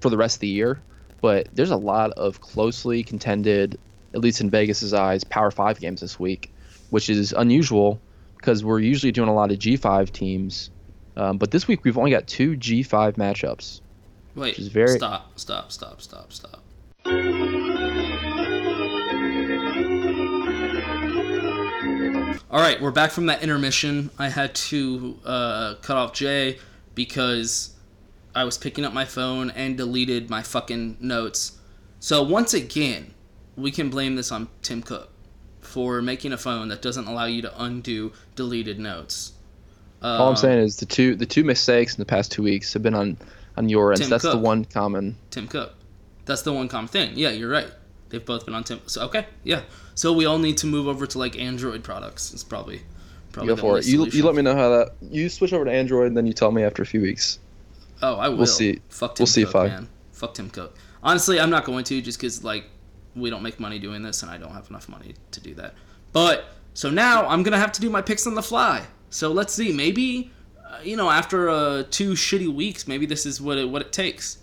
for the rest of the year, but there's a lot of closely contended, at least in Vegas's eyes, Power Five games this week, which is unusual because we're usually doing a lot of G5 teams. Um, but this week we've only got two G5 matchups. Wait, is very- stop, stop, stop, stop, stop. All right, we're back from that intermission. I had to uh, cut off Jay because I was picking up my phone and deleted my fucking notes. So once again, we can blame this on Tim Cook for making a phone that doesn't allow you to undo deleted notes. All I'm Uh, saying is the two the two mistakes in the past two weeks have been on on your end. Tim That's the one common. Tim Cook. That's the one common thing. Yeah, you're right. They've both been on Tim. So okay, yeah. So we all need to move over to like Android products. It's probably probably Go for it. You, solution. you let me know how that. You switch over to Android, and then you tell me after a few weeks. Oh, I will. We'll see. Fuck Tim We'll see Cook, if I- man. Fuck Tim Cook. Honestly, I'm not going to just because like we don't make money doing this, and I don't have enough money to do that. But so now I'm gonna have to do my picks on the fly. So let's see. Maybe uh, you know after uh, two shitty weeks, maybe this is what it what it takes.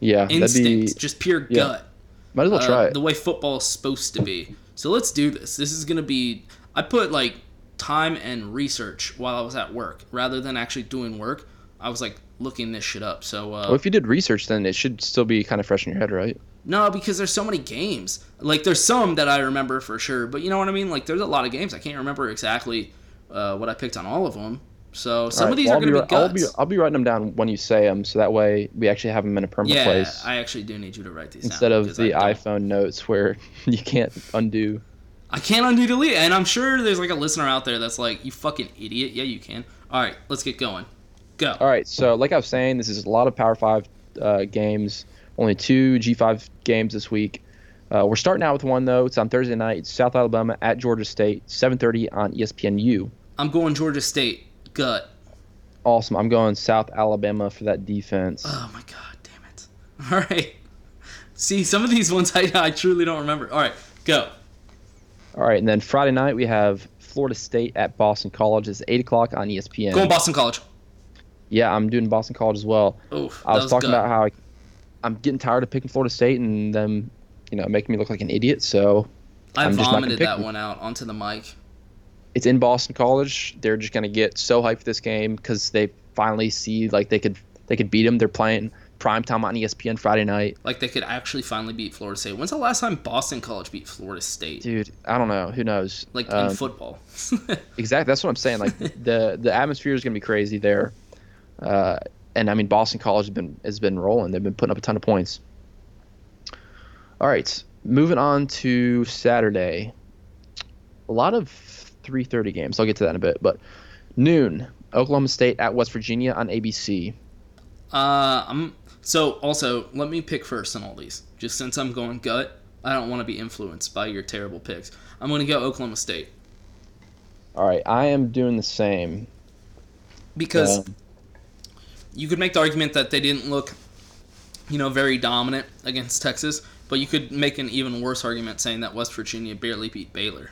Yeah, Instinct, be just pure yeah. gut. Might as well uh, try it. The way football is supposed to be. So let's do this. This is gonna be. I put like time and research while I was at work rather than actually doing work. I was like looking this shit up. So uh, well, if you did research, then it should still be kind of fresh in your head, right? No, because there's so many games. Like there's some that I remember for sure, but you know what I mean. Like there's a lot of games I can't remember exactly uh, what I picked on all of them. So some All of these well, are going to I'll be I'll be, I'll be writing them down when you say them, so that way we actually have them in a permanent yeah, place I actually do need you to write these instead down. of the iPhone notes where you can't undo. I can't undo delete, and I'm sure there's like a listener out there that's like, "You fucking idiot." Yeah, you can. All right, let's get going. Go. All right, so like I was saying, this is a lot of Power Five uh, games. Only two G5 games this week. Uh, we're starting out with one though. It's on Thursday night. It's South Alabama at Georgia State, 7:30 on ESPNU. I'm going Georgia State. Gut. Awesome. I'm going South Alabama for that defense. Oh my god, damn it. All right. See, some of these ones I, I truly don't remember. All right, go. All right, and then Friday night we have Florida State at Boston College. It's eight o'clock on ESPN. Going Boston College. Yeah, I'm doing Boston College as well. Oof, I was, was talking gut. about how I, I'm getting tired of picking Florida State and them, you know, making me look like an idiot. So I I'm just not vomited that them. one out onto the mic. It's in Boston College. They're just gonna get so hyped for this game because they finally see like they could they could beat them. They're playing prime time on ESPN Friday night. Like they could actually finally beat Florida State. When's the last time Boston College beat Florida State? Dude, I don't know. Who knows? Like Um, in football. Exactly. That's what I'm saying. Like the the atmosphere is gonna be crazy there, uh, and I mean Boston College has been has been rolling. They've been putting up a ton of points. All right, moving on to Saturday. A lot of 3:30 games. I'll get to that in a bit. But noon, Oklahoma State at West Virginia on ABC. Uh, I'm so also let me pick first on all these. Just since I'm going gut, I don't want to be influenced by your terrible picks. I'm going to go Oklahoma State All right, I am doing the same. because Um, you could make the argument that they didn't look, you know, very dominant against Texas, but you could make an even worse argument saying that West Virginia barely beat Baylor.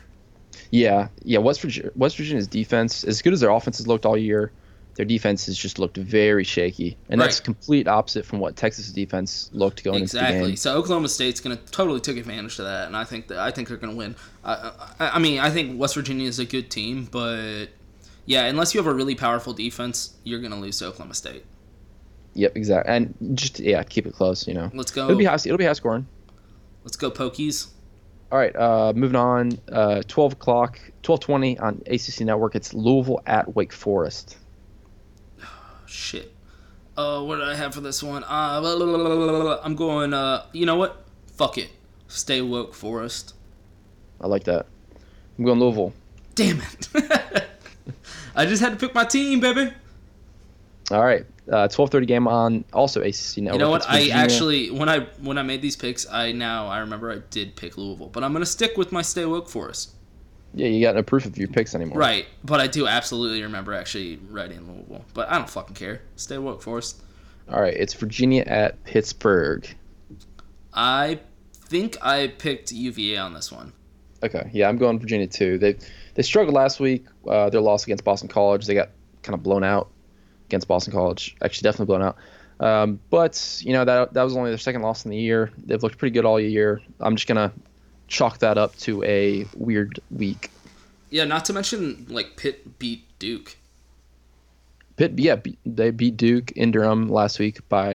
Yeah, yeah. West Virginia, West Virginia's defense, as good as their offense has looked all year, their defense has just looked very shaky, and that's complete opposite from what Texas' defense looked going into the Exactly. game. So Oklahoma State's going to totally take advantage of that, and I think that I think they're going to win. I, I, I mean, I think West Virginia is a good team, but yeah, unless you have a really powerful defense, you're going to lose to Oklahoma State. Yep, exactly. And just yeah, keep it close. You know, Let's go. It'll be high. It'll be high scoring. Let's go Pokies. All right, uh, moving on. Uh, Twelve o'clock, twelve twenty on ACC Network. It's Louisville at Wake Forest. Shit. Uh, what did I have for this one? Uh, blah, blah, blah. I'm going. Uh, you know what? Fuck it. Stay woke, Forest. I like that. I'm going Louisville. Damn it. I just had to pick my team, baby. All right, uh, twelve thirty game on also ACC Network. You know what? I actually when I when I made these picks, I now I remember I did pick Louisville, but I'm gonna stick with my stay woke Forest. yeah, you got no proof of your picks anymore. Right, but I do absolutely remember actually writing Louisville, but I don't fucking care. Stay woke Forest. All right, it's Virginia at Pittsburgh. I think I picked UVA on this one. Okay, yeah, I'm going Virginia too. They they struggled last week. Uh, their loss against Boston College, they got kind of blown out against Boston College. Actually, definitely blown out. Um, but you know that that was only their second loss in the year. They've looked pretty good all year. I'm just gonna chalk that up to a weird week. Yeah, not to mention like Pitt beat Duke. Pitt, yeah, they beat Duke in Durham last week by.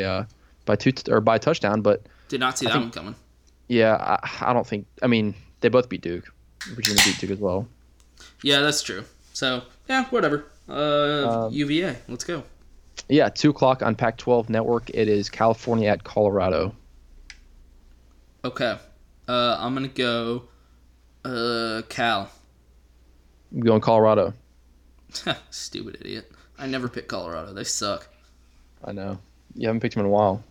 Yeah, by two t- or by touchdown, but Did not see I that think- one coming. yeah, I, I don't think. I mean, they both beat Duke. Virginia beat Duke as well. Yeah, that's true. So yeah, whatever. Uh, Um, UVA, let's go. Yeah, two o'clock on Pac-12 Network. It is California at Colorado. Okay. Uh, I'm gonna go. Uh, Cal. I'm going Colorado. Stupid idiot. I never pick Colorado. They suck. I know. You haven't picked him in a while.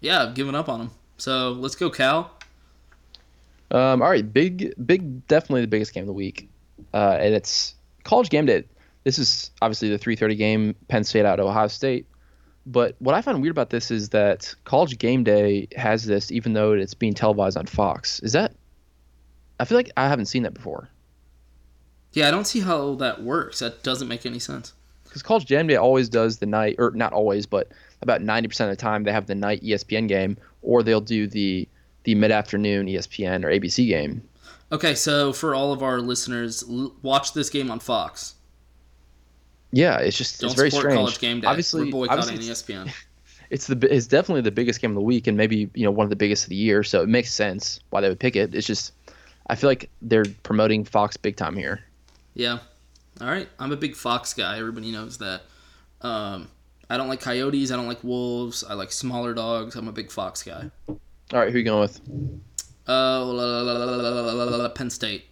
Yeah, I've given up on them. So let's go, Cal. Um, all right, big, big, definitely the biggest game of the week, uh, and it's College Game Day. This is obviously the 3:30 game, Penn State out of Ohio State. But what I find weird about this is that College Game Day has this, even though it's being televised on Fox. Is that? I feel like I haven't seen that before. Yeah, I don't see how that works. That doesn't make any sense. Because College Game Day always does the night, or not always, but about 90% of the time they have the night ESPN game, or they'll do the the mid afternoon ESPN or ABC game. Okay, so for all of our listeners, l- watch this game on Fox. Yeah, it's just Don't it's very support strange. College Game Day. Obviously, We're boycotting obviously it's- ESPN. It's the it's definitely the biggest game of the week and maybe you know one of the biggest of the year. So it makes sense why they would pick it. It's just I feel like they're promoting Fox big time here. Yeah. All right, I'm a big fox guy. Everybody knows that. Um, I don't like coyotes. I don't like wolves. I like smaller dogs. I'm a big fox guy. All right, who you going with? Uh, la, la, la, Penn State.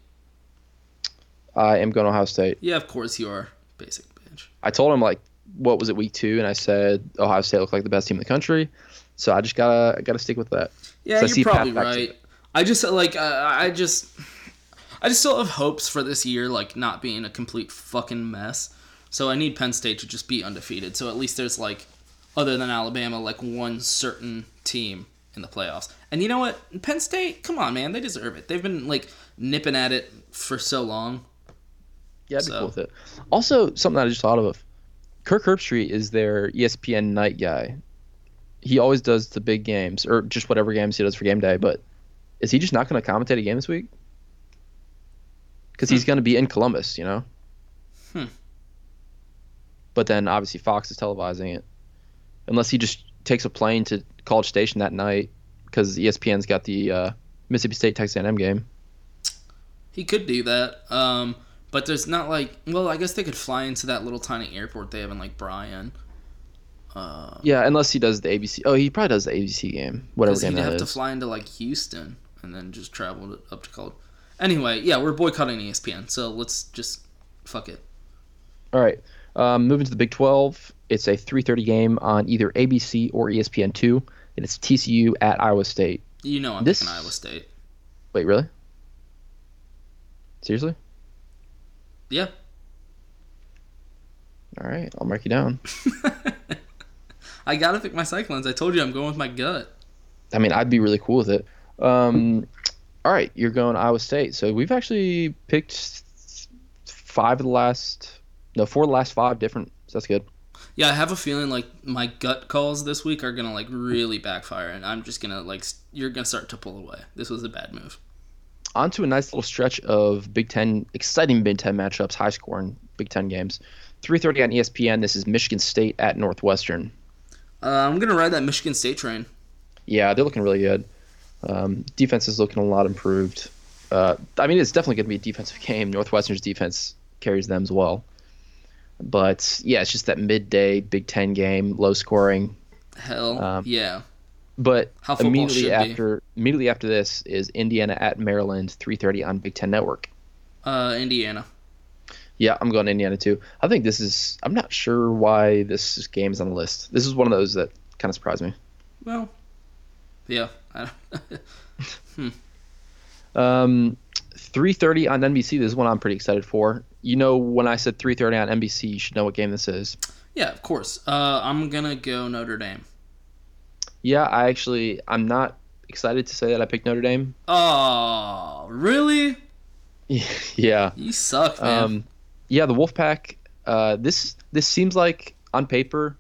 I am going Ohio State. Yeah, of course you are. Basic bitch. I told him like, what was it week two, and I said Ohio State looked like the best team in the country, so I just gotta gotta stick with that. Yeah, you're probably right. I just like uh, I just I just still have hopes for this year, like not being a complete fucking mess. So I need Penn State to just be undefeated. So at least there's like, other than Alabama, like one certain team in the playoffs. And you know what? Penn State, come on, man, they deserve it. They've been like nipping at it for so long. Yeah, I'd be cool with it. Also, something that I just thought of. Kirk Herbstreit is their ESPN night guy. He always does the big games, or just whatever games he does for game day. But is he just not going to commentate a game this week? Because he's going to be in Columbus, you know. Hmm. But then obviously Fox is televising it, unless he just takes a plane to College Station that night, because ESPN's got the uh, Mississippi State Texas A&M game. He could do that. Um, but there's not like, well, I guess they could fly into that little tiny airport they have in like Bryan. Uh, Yeah, unless he does the ABC. Oh, he probably does the ABC game, whatever game he'd that have to fly into like Houston and then just travel up to college. Anyway, yeah, we're boycotting ESPN, so let's just fuck it. All right. Um, moving to the Big 12, it's a 3:30 game on either ABC or E ESPN2, and it's TCU at Iowa State. You know I'm This- picking Iowa State. Wait, really? Seriously? Yeah. All right, I'll mark you down. I gotta pick my Cyclones. I told you I'm going with my gut. I mean, I'd be really cool with it. Um, all right, you're going Iowa State. So we've actually picked five of the last, no, four of the last five different. So that's good. Yeah, I have a feeling like my gut calls this week are gonna like really backfire, and I'm just gonna like you're gonna start to pull away. This was a bad move. On to a nice little stretch of Big Ten, exciting Big Ten matchups, high scoring Big Ten games. 3:30 on ESPN. This is Michigan State at Northwestern. Uh, I'm gonna ride that Michigan State train. Yeah, they're looking really good. Um, defense is looking a lot improved. Uh, I mean, it's definitely going to be a defensive game. Northwestern's defense carries them as well. But yeah, it's just that midday Big Ten game, low scoring. Hell, Um, yeah. But How immediately should be. after immediately after this is Indiana at Maryland, 3:30 on Big Ten Network. Uh, Indiana. Yeah, I'm going to Indiana too. I think this is. I'm not sure why this game is on the list. This is one of those that kind of surprised me. Well, yeah. I hmm. Um, 3:30 on NBC. This is one I'm pretty excited for. You know, when I said 3:30 on NBC, you should know what game this is. Yeah, of course. Uh, I'm gonna go Notre Dame. Yeah, I actually I'm not excited to say that I picked Notre Dame. Oh, really? yeah. You suck, man. Um, yeah, the Wolfpack. Uh, this this seems like on paper,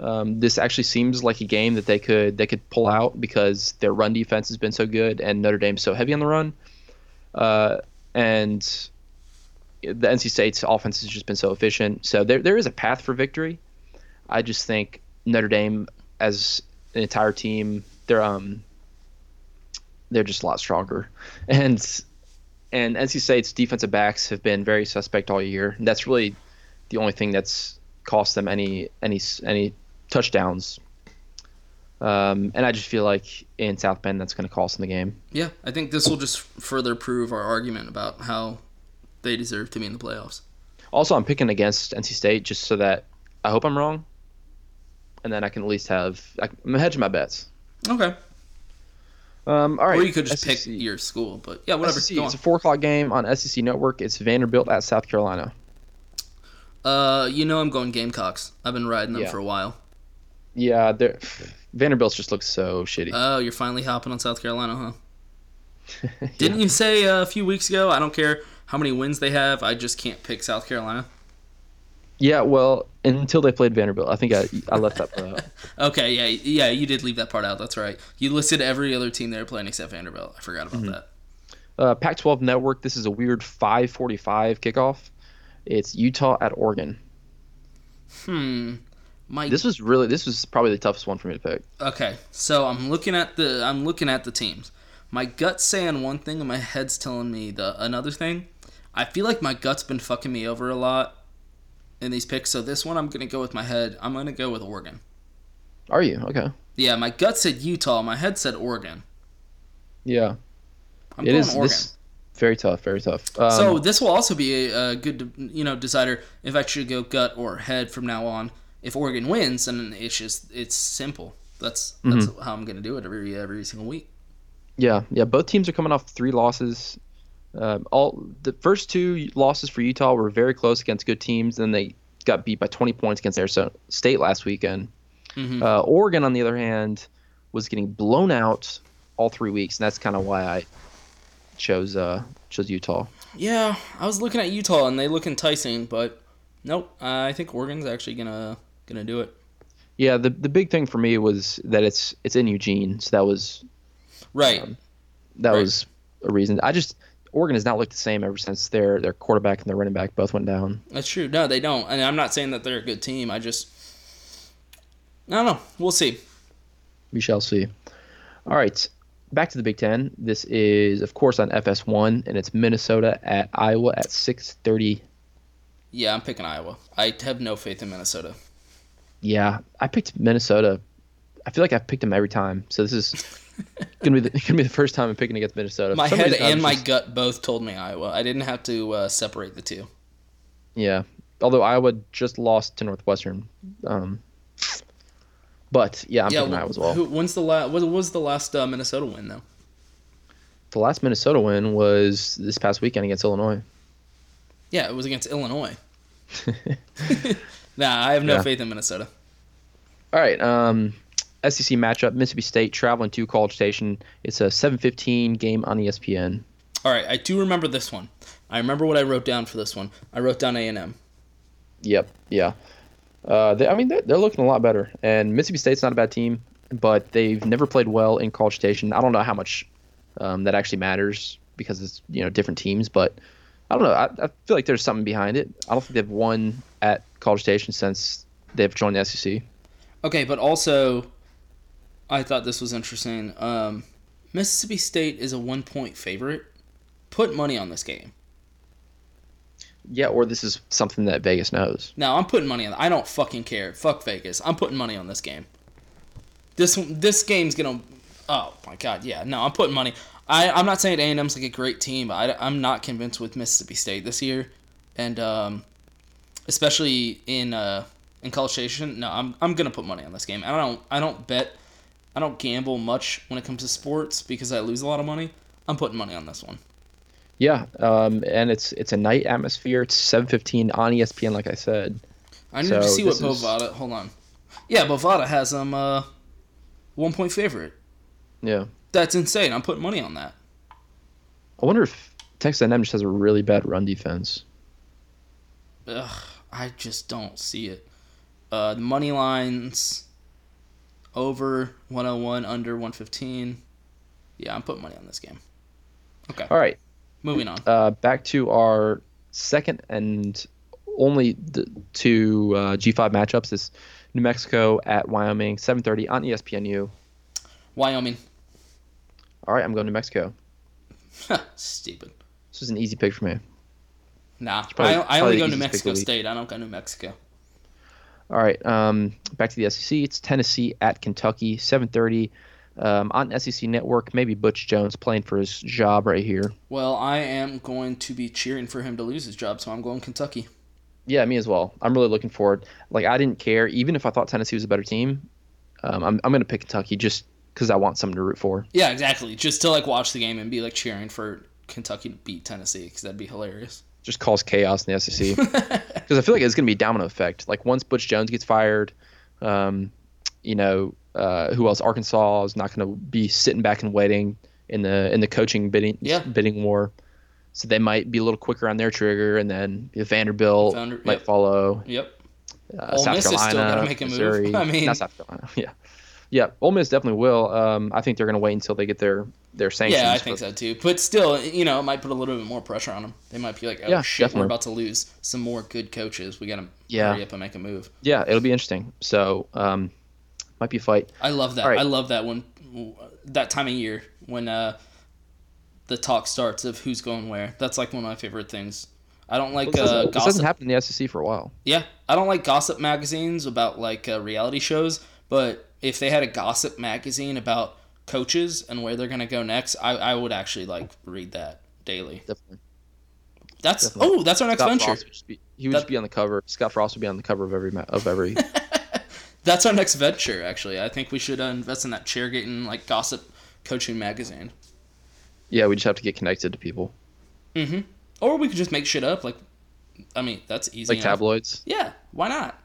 um, this actually seems like a game that they could they could pull out because their run defense has been so good and Notre Dame's so heavy on the run, uh, and the NC State's offense has just been so efficient. So there there is a path for victory. I just think Notre Dame as an entire team, they're um they're just a lot stronger, and and NC State's defensive backs have been very suspect all year. And that's really the only thing that's cost them any any any touchdowns. Um, and I just feel like in South Bend that's going to cost them the game. Yeah, I think this will just further prove our argument about how they deserve to be in the playoffs. Also, I'm picking against NC State just so that I hope I'm wrong, and then I can at least have I'm hedging my bets. Okay. Um, all right. Or you could just SEC. pick your school, but yeah, whatever. SEC, it's a four o'clock game on SEC Network. It's Vanderbilt at South Carolina. Uh, you know I'm going Gamecocks. I've been riding them Yeah. for a while. Yeah, they're, Vanderbilt just looks so shitty. Oh, you're finally hopping on South Carolina, huh? Didn't you say uh, a few weeks ago? I don't care how many wins they have. I just can't pick South Carolina. yeah, well, until they played Vanderbilt, I think I I left that part out. Okay, yeah, yeah, you did leave that part out. That's right. You listed every other team they were playing except Vanderbilt. I forgot about Mhm. that. Uh, Pac-12 Network. This is a weird 5:45 kickoff. It's Utah at Oregon. Hmm. This was really this was probably the toughest one for me to pick. Okay, so I'm looking at the I'm looking at the teams. My gut's saying one thing and my head's telling me the another thing. I feel like my gut's been fucking me over a lot in these picks. So this one I'm gonna go with my head. I'm gonna go with Oregon. Are you okay? Yeah, my gut said Utah. My head said Oregon. Yeah. I'm It going is- Oregon. this- very tough. Very tough. Um, so this will also be a, a good you know decider if I should go gut or head from now on. If Oregon wins, then it's just it's simple. That's that's Mhm. how I'm gonna do it every every single week. Yeah, yeah. Both teams are coming off three losses. Um, all the first two losses for Utah were very close against good teams. Then they got beat by 20 points against Arizona State last weekend. Mhm. Uh, Oregon, on the other hand, was getting blown out all three weeks, and that's kind of why I chose uh, chose Utah. Yeah, I was looking at Utah and they look enticing, but nope. I think Oregon's actually gonna gonna do it. Yeah, the the big thing for me was that it's it's in Eugene, so that was Right. Um, that Right. was a reason. I just Oregon has not looked the same ever since their their quarterback and their running back both went down. That's true. No, they don't. And I'm not saying that they're a good team. I just I don't know. We'll see. We shall see. All right, back to the Big Ten. This is, of course, on FS1, and it's Minnesota at Iowa at 6:30. Yeah, I'm picking Iowa. I have no faith in Minnesota. Yeah, I picked Minnesota. I feel like I've picked them every time, so this is gonna be the, gonna be the first time I'm picking against Minnesota. My head and was my gut both told me Iowa. I didn't have to uh, separate the two. yeah. Although Iowa just lost to Northwestern, um, but yeah, I'm yeah, picking wh- Iowa as well. Who, when's the last? What was the last uh, Minnesota win though? The last Minnesota win was this past weekend against Illinois. Yeah, it was against Illinois. nah, I have no Yeah. faith in Minnesota. All right. Um, SEC matchup: Mississippi State traveling to College Station. It's a 7:15 game on ESPN. All right, I do remember this one. I remember what I wrote down for this one. I wrote down A and M. Yep. Yeah. Uh, they, I mean, they're, they're looking a lot better. And Mississippi State's not a bad team, but they've never played well in College Station. I don't know how much um, that actually matters because it's you know different teams, but I don't know. I, I feel like there's something behind it. I don't think they've won at College Station since they've joined the SEC. Okay, but also, I thought this was interesting. Um, Mississippi State is a one point favorite. Put money on this game. Yeah, or this is something that Vegas knows. No, I'm putting money on. I don't fucking care. Fuck Vegas. I'm putting money on this game. This this game's gonna. Oh my god, yeah. No, I'm putting money. I I'm not saying A and M's like a great team, but I, I'm not convinced with Mississippi State this year, and um, especially in uh in College Station. No, I'm I'm gonna put money on this game. I don't I don't bet. I don't gamble much when it comes to sports because I lose a lot of money. I'm putting money on this one. Yeah, um, and it's it's a night atmosphere. It's 7:15 on ESPN, like I said. I need So to see what this is- Bovada. Hold on. Yeah, Bovada has them uh, one point favorite. Yeah, That's insane. I'm putting money on that. I wonder if Texas A&M just has a really bad run defense. Ugh, I just don't see it. Uh, the money lines over 101, under 115. Yeah, I'm putting money on this game. Okay. All right, Moving on. uh, back to our second and only the two uh, G5 matchups. Is New Mexico at Wyoming, 7:30 on ESPNU. Wyoming. All right, I'm going to New Mexico. Stupid. This is an easy pick for me. Nah, probably- I, I only go New easiest pick of Mexico. State. I don't go New Mexico. All right, um, back to the SEC. It's Tennessee at Kentucky, 7:30 um, on SEC Network. Maybe Butch Jones playing for his job right here. Well, I am going to be cheering for him to lose his job, so I'm going Kentucky. Yeah, me as well. I'm really looking forward. Like I didn't care, even if I thought Tennessee was a better team. Um, I'm I'm going to pick Kentucky just because I want something to root for. Yeah, exactly. Just to like watch the game and be like cheering for Kentucky to beat Tennessee because that'd be hilarious. Just cause chaos in the SEC because I feel like it's going to be a domino effect. Like once Butch Jones gets fired, um, you know, uh, who else? Arkansas is not going to be sitting back and waiting in the in the coaching bidding Yeah. bidding war. So they might be a little quicker on their trigger, and then Vanderbilt Vander- might yep. follow. Yep. Uh, Ole South Miss is still Carolina, gotta make a move. Missouri. I mean- not South Carolina. Yeah, yeah. Ole Miss definitely will. Um, I think they're going to wait until they get their their sanctions. Yeah, I think so too. But still, you know, it might put a little bit more pressure on them. They might be like, "Oh Yeah, shit, definitely. we're about to lose some more good coaches. We got to Yeah. hurry up and make a move." Yeah, it'll be interesting. So, um, might be a fight. I love that. Right. I love that when that time of year when uh, the talk starts of who's going where. That's like one of my favorite things. I don't like Well, uh, doesn't, this gossip. doesn't happen in the SEC for a while. Yeah, I don't like gossip magazines about like uh, reality shows, but if they had a gossip magazine about coaches and where they're gonna go next, I, I would actually like read that daily. Definitely. That's Definitely. oh, that's our next Scott venture. Would be, he would just be on the cover. Scott Frost would be on the cover of every of every. That's our next venture. Actually, I think we should uh, invest in that chairgating like gossip coaching magazine. yeah, we just have to get connected to people Mm-hmm. Or we could just make shit up. Like, I mean, that's easy. like enough. tabloids. Yeah, why not?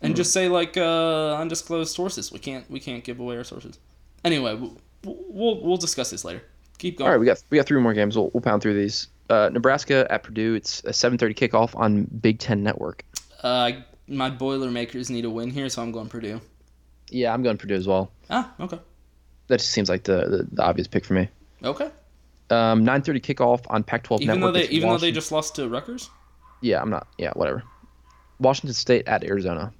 And Hmm. just say like uh, undisclosed sources. We can't we can't give away our sources. Anyway, we'll we'll, we'll discuss this later. Keep going. All right, we got we got three more games. We'll, we'll pound through these. Uh, Nebraska at Purdue. It's a 7:30 kickoff on Big Ten Network. Uh, my Boilermakers need a win here, so I'm going Purdue. Yeah, I'm going Purdue as well. Ah, okay, That just seems like the the, the obvious pick for me. okay. Um, 9:30 kickoff on Pac-12 Even though they even though they just lost to Rutgers. Yeah, I'm not. Yeah, whatever. Washington State at Arizona.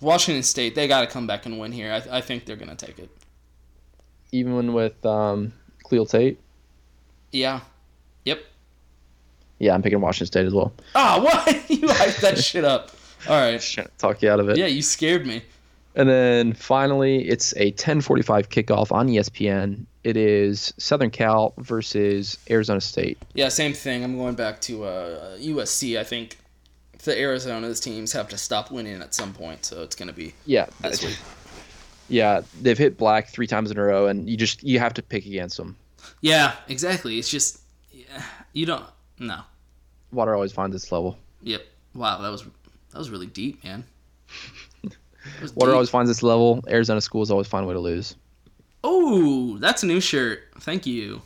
Washington State, they got to come back and win here. I, I think they're gonna take it. Even with um, Khalil Tate. Yeah. Yep. Yeah, I'm picking Washington State as well. Ah, what? you hyped that shit up. All right. Talk you out of it. Yeah, you scared me. And then finally, it's a 10:45 kickoff on ESPN. It is Southern Cal versus Arizona State. Yeah, same thing. I'm going back to uh, USC. I think the Arizona's teams have to stop winning at some point, so it's gonna be Yeah, that's it's- yeah, they've hit black three times in a row, and you just you have to pick against them. Yeah, exactly. It's just yeah, you don't no. Water always finds its level. Yep. Wow, that was that was really deep, man. Water deep. always finds its level. Arizona schools always find a way to lose. Oh, that's a new shirt. Thank you.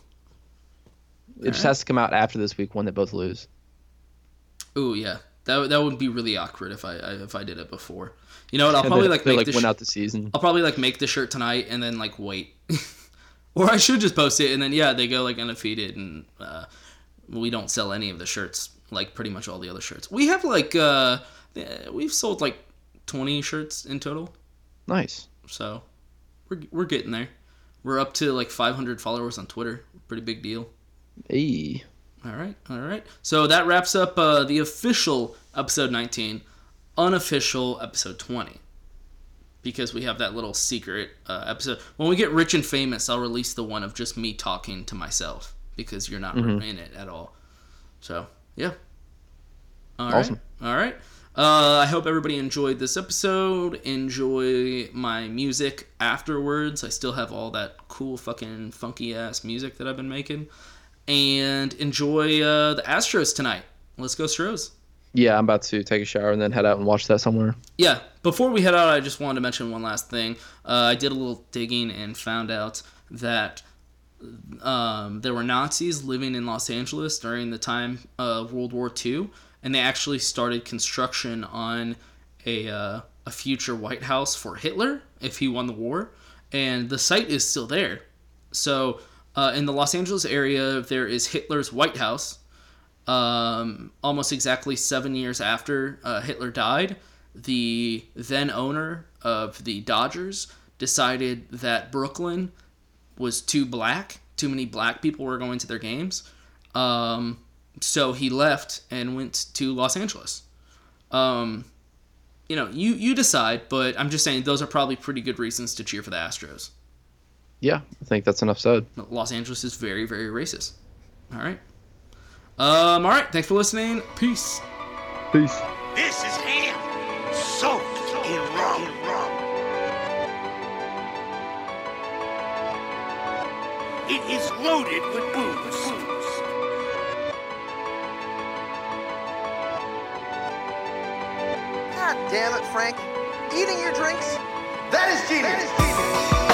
It just has to come out after this week when they both lose. Oh yeah, that that would be really awkward if I, I if I did it before. You know what? I'll And probably they- like make like the sh- out the season. I'll probably like make the shirt tonight and then like wait, or I should just post it and then yeah they go like undefeated and uh, we don't sell any of the shirts like pretty much all the other shirts. We have like uh we've sold like twenty shirts in total, Nice. so we're we're getting there. We're up to like 500 followers on Twitter. Pretty big deal. Hey. All right, all right. So that wraps up uh, the official episode 19, unofficial episode 20. Because we have that little secret uh, episode. When we get rich and famous, I'll release the one of just me talking to myself because you're not Mhm. in it at all. So, yeah. All right, Awesome. All right. Uh, I hope everybody enjoyed this episode. Enjoy my music afterwards. I still have all that cool fucking funky ass music that I've been making. And enjoy uh, the Astros tonight. Let's go Stros. Yeah, I'm about to take a shower and then head out and watch that somewhere. Yeah, before we head out, I just wanted to mention one last thing. Uh, I did a little digging and found out that um, there were Nazis living in Los Angeles during the time of World War II, and they actually started construction on a, uh, a future White House for Hitler if he won the war, and the site is still there. So, uh, in the Los Angeles area, there is Hitler's White House, um, almost exactly seven years after uh, Hitler died, the then owner of the Dodgers decided that Brooklyn was too black. Too many black people were going to their games. Um, so he left and went to Los Angeles. Um, you know, you you decide, but I'm just saying those are probably pretty good reasons to cheer for the Astros. Yeah, I think that's enough said. Los Angeles is very very racist. All right. Um. All right. Thanks for listening. Peace. Peace. This is ham, soaked in rum. It is loaded with booze. God damn it, Frank. Eating your drinks? That is genius. That is genius.